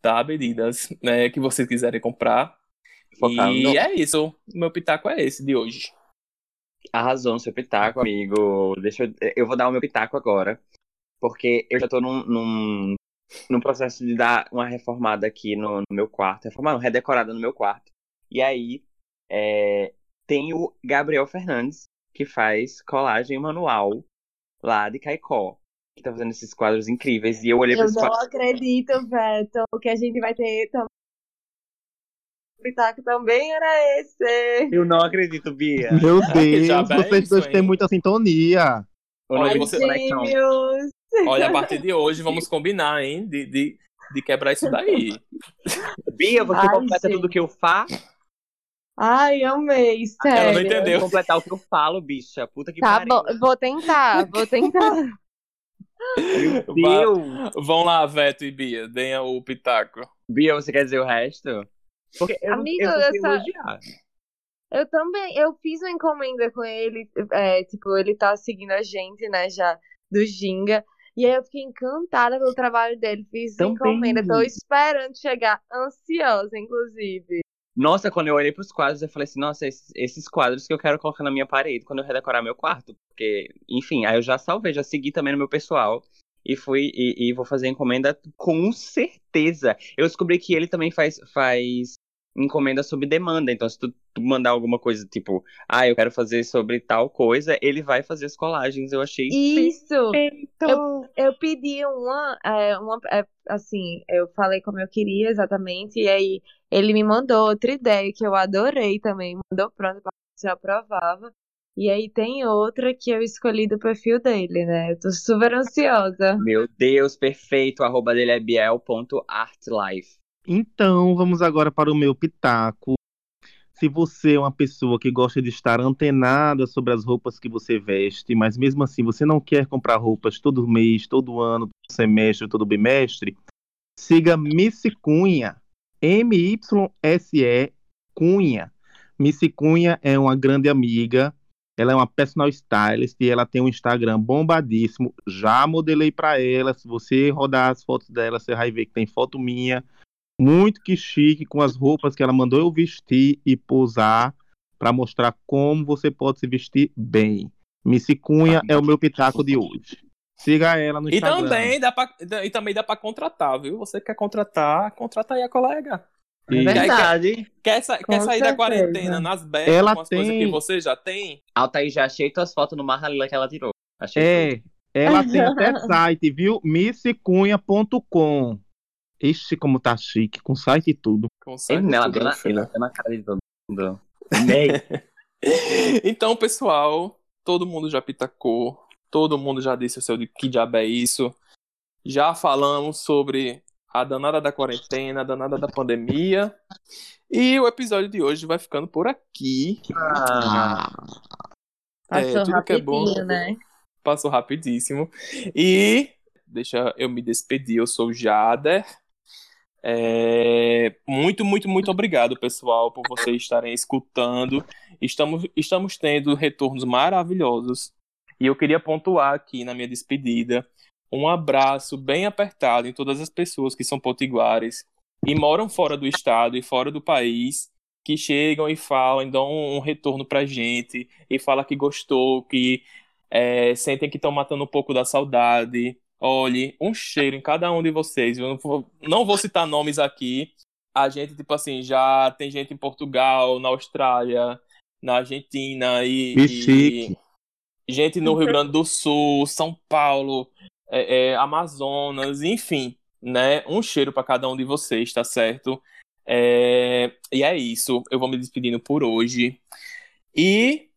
Tá, medidas, né, que vocês quiserem comprar. Focar e no- é isso. O meu pitaco é esse de hoje. Arrasou no seu pitaco, amigo. Deixa eu... eu vou dar o meu pitaco agora. Porque eu já tô num, num, num processo de dar uma reformada aqui no, no meu quarto. Reformada, não, redecorada no meu quarto. E aí, é, tem o Gabriel Fernandes, que faz colagem manual lá de Caicó. Que tá fazendo esses quadros incríveis. E eu olhei pra Eu não quadros. acredito, Beto, que a gente vai ter também. O Pitaco também era esse. Eu não acredito, Bia. Meu Ah, Deus, é vocês dois têm muita sintonia. Eu Olha, você-. Gêmeos. Olha, a partir de hoje vamos combinar, hein? De, de, de quebrar isso daí. Bia, você Ai, completa gente. tudo que eu faço. Ai, amei, Ela sério. não entendeu. completar o que eu falo, bicha. Puta que Tá pariu. bom, vou tentar, vou tentar. Meu Deus. Vão lá, Veto e Bia, deem o pitaco. Bia, você quer dizer o resto? Porque eu, eu essa-. Eu também, eu fiz uma encomenda com ele, é, tipo, ele tá seguindo a gente, né, já do Ginga. E aí eu fiquei encantada pelo trabalho dele. Fiz Também. encomenda, tô esperando chegar, ansiosa, inclusive. Nossa, quando eu olhei pros quadros, eu falei assim, nossa, esses, esses quadros que eu quero colocar na minha parede quando eu redecorar meu quarto. Porque, enfim, aí eu já salvei, já segui também no meu pessoal. E fui e, e vou fazer encomenda com certeza. Eu descobri que ele também faz, faz encomenda sob demanda. Então, se tu, tu mandar alguma coisa, tipo, ah, eu quero fazer sobre tal coisa, ele vai fazer as colagens. Eu achei Isso! perfeito. Eu pedi uma, é, uma é, assim, eu falei como eu queria exatamente, e aí ele me mandou outra ideia que eu adorei também, mandou pronto para se aprovava. E aí tem outra que eu escolhi do perfil dele, né? Eu tô super ansiosa. Meu Deus, perfeito. O arroba dele é biel.artlife. Então, vamos agora para o meu pitaco. Se você é uma pessoa que gosta de estar antenada sobre as roupas que você veste, mas mesmo assim você não quer comprar roupas todo mês, todo ano, todo semestre, todo bimestre, siga Missy Cunha, M-Y-S-E Cunha. Missy Cunha é uma grande amiga, ela é uma personal stylist e ela tem um Instagram bombadíssimo. Já modelei para ela. Se você rodar as fotos dela, você vai ver que tem foto minha muito que chique com as roupas que ela mandou eu vestir e posar para mostrar como você pode se vestir bem. Missy Cunha é o meu pitaco de hoje. Siga ela no E Instagram. também, dá pra, e também dá pra contratar, viu? Você quer contratar, contrata aí a colega. É verdade. Quer, sa- quer Com sair da quarentena nas belas Ela com as coisas tem- que você já tem? Altair, já achei tuas fotos no Marralila que ela tirou. Achei É, ela tem até site, viu? missicunha.com. Ixi, como tá chique, com site e tudo. Consegue Ele, ela tudo, deu na, ela na cara de todo mundo. Então, pessoal, todo mundo já pitacou, todo mundo já disse o seu de que diabo é isso. Já falamos sobre a danada da quarentena, a danada da pandemia. E o episódio de hoje vai ficando por aqui. Ah, Passou tudo que é bom. né? Passou rapidíssimo. E deixa eu me despedir. Eu sou o Jader. É, Muito, muito, muito obrigado, pessoal, por vocês estarem escutando. Estamos, estamos tendo retornos maravilhosos. E eu queria pontuar aqui na minha despedida um abraço bem apertado em todas as pessoas que são potiguares e moram fora do estado e fora do país, que chegam e falam, e dão um retorno pra gente e fala que gostou, que é, sentem que estão matando um pouco da saudade. Olhe, um cheiro em cada um de vocês. Eu não vou, não vou citar nomes aqui. A gente, tipo assim, já tem gente em Portugal, na Austrália, na Argentina e, e. gente no Rio Grande do Sul, São Paulo, é, é, Amazonas, enfim, né? Um cheiro para cada um de vocês, tá certo? É, e é isso. Eu vou me despedindo por hoje. E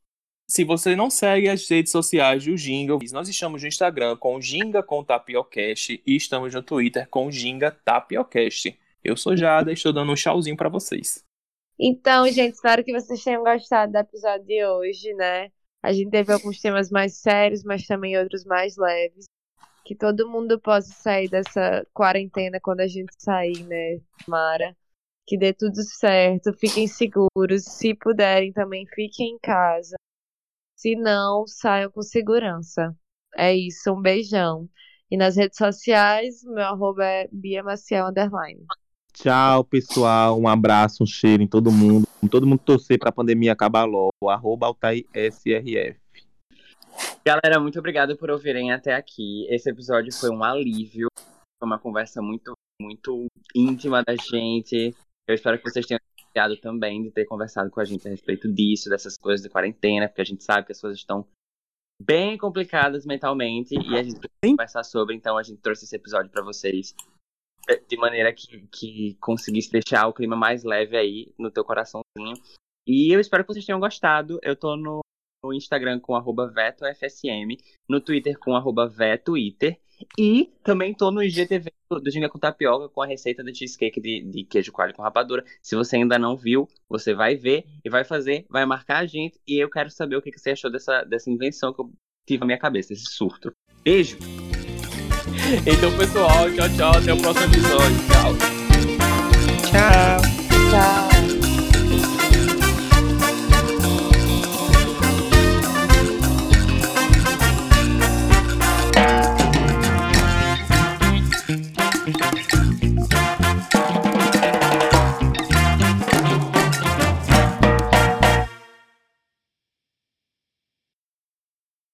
se você não segue as redes sociais do Ginga, nós estamos no Instagram com Ginga com Tapiocast e estamos no Twitter com Ginga Tapiocast. Eu sou Jada e estou dando um tchauzinho para vocês. Então, gente, espero que vocês tenham gostado do episódio de hoje, né? A gente teve alguns temas mais sérios, mas também outros mais leves. Que todo mundo possa sair dessa quarentena quando a gente sair, né, Mara? Que dê tudo certo, fiquem seguros. Se puderem, também fiquem em casa. Se não, saiam com segurança. É isso, um beijão. E nas redes sociais, meu arroba é Bia Maciel Underline. Tchau, pessoal. Um abraço, um cheiro em todo mundo. Todo mundo torcer pra pandemia acabar logo. Arroba Altair SRF. Galera, muito obrigado por ouvirem até aqui. Esse episódio foi um alívio. Foi uma conversa muito, muito íntima da gente. Eu espero que vocês tenham gostado também de ter conversado com a gente a respeito disso, dessas coisas de quarentena, porque a gente sabe que as coisas estão bem complicadas mentalmente e a gente precisa conversar sobre, então a gente trouxe esse episódio pra vocês de maneira que, que conseguisse deixar o clima mais leve aí no teu coraçãozinho. E eu espero que vocês tenham gostado. Eu tô no, no Instagram com VetoFSM, no Twitter com VetoTwitter. E também tô no IGTV do do Ginga com Tapioca com a receita de cheesecake de, de queijo coalho com rapadura. Se você ainda não viu, você vai ver e vai fazer, vai marcar a gente. E eu quero saber o que, que você achou dessa, dessa invenção que eu tive na minha cabeça, esse surto. Beijo! Então, pessoal, tchau, tchau. Até o próximo episódio. Tchau. Tchau. Tchau.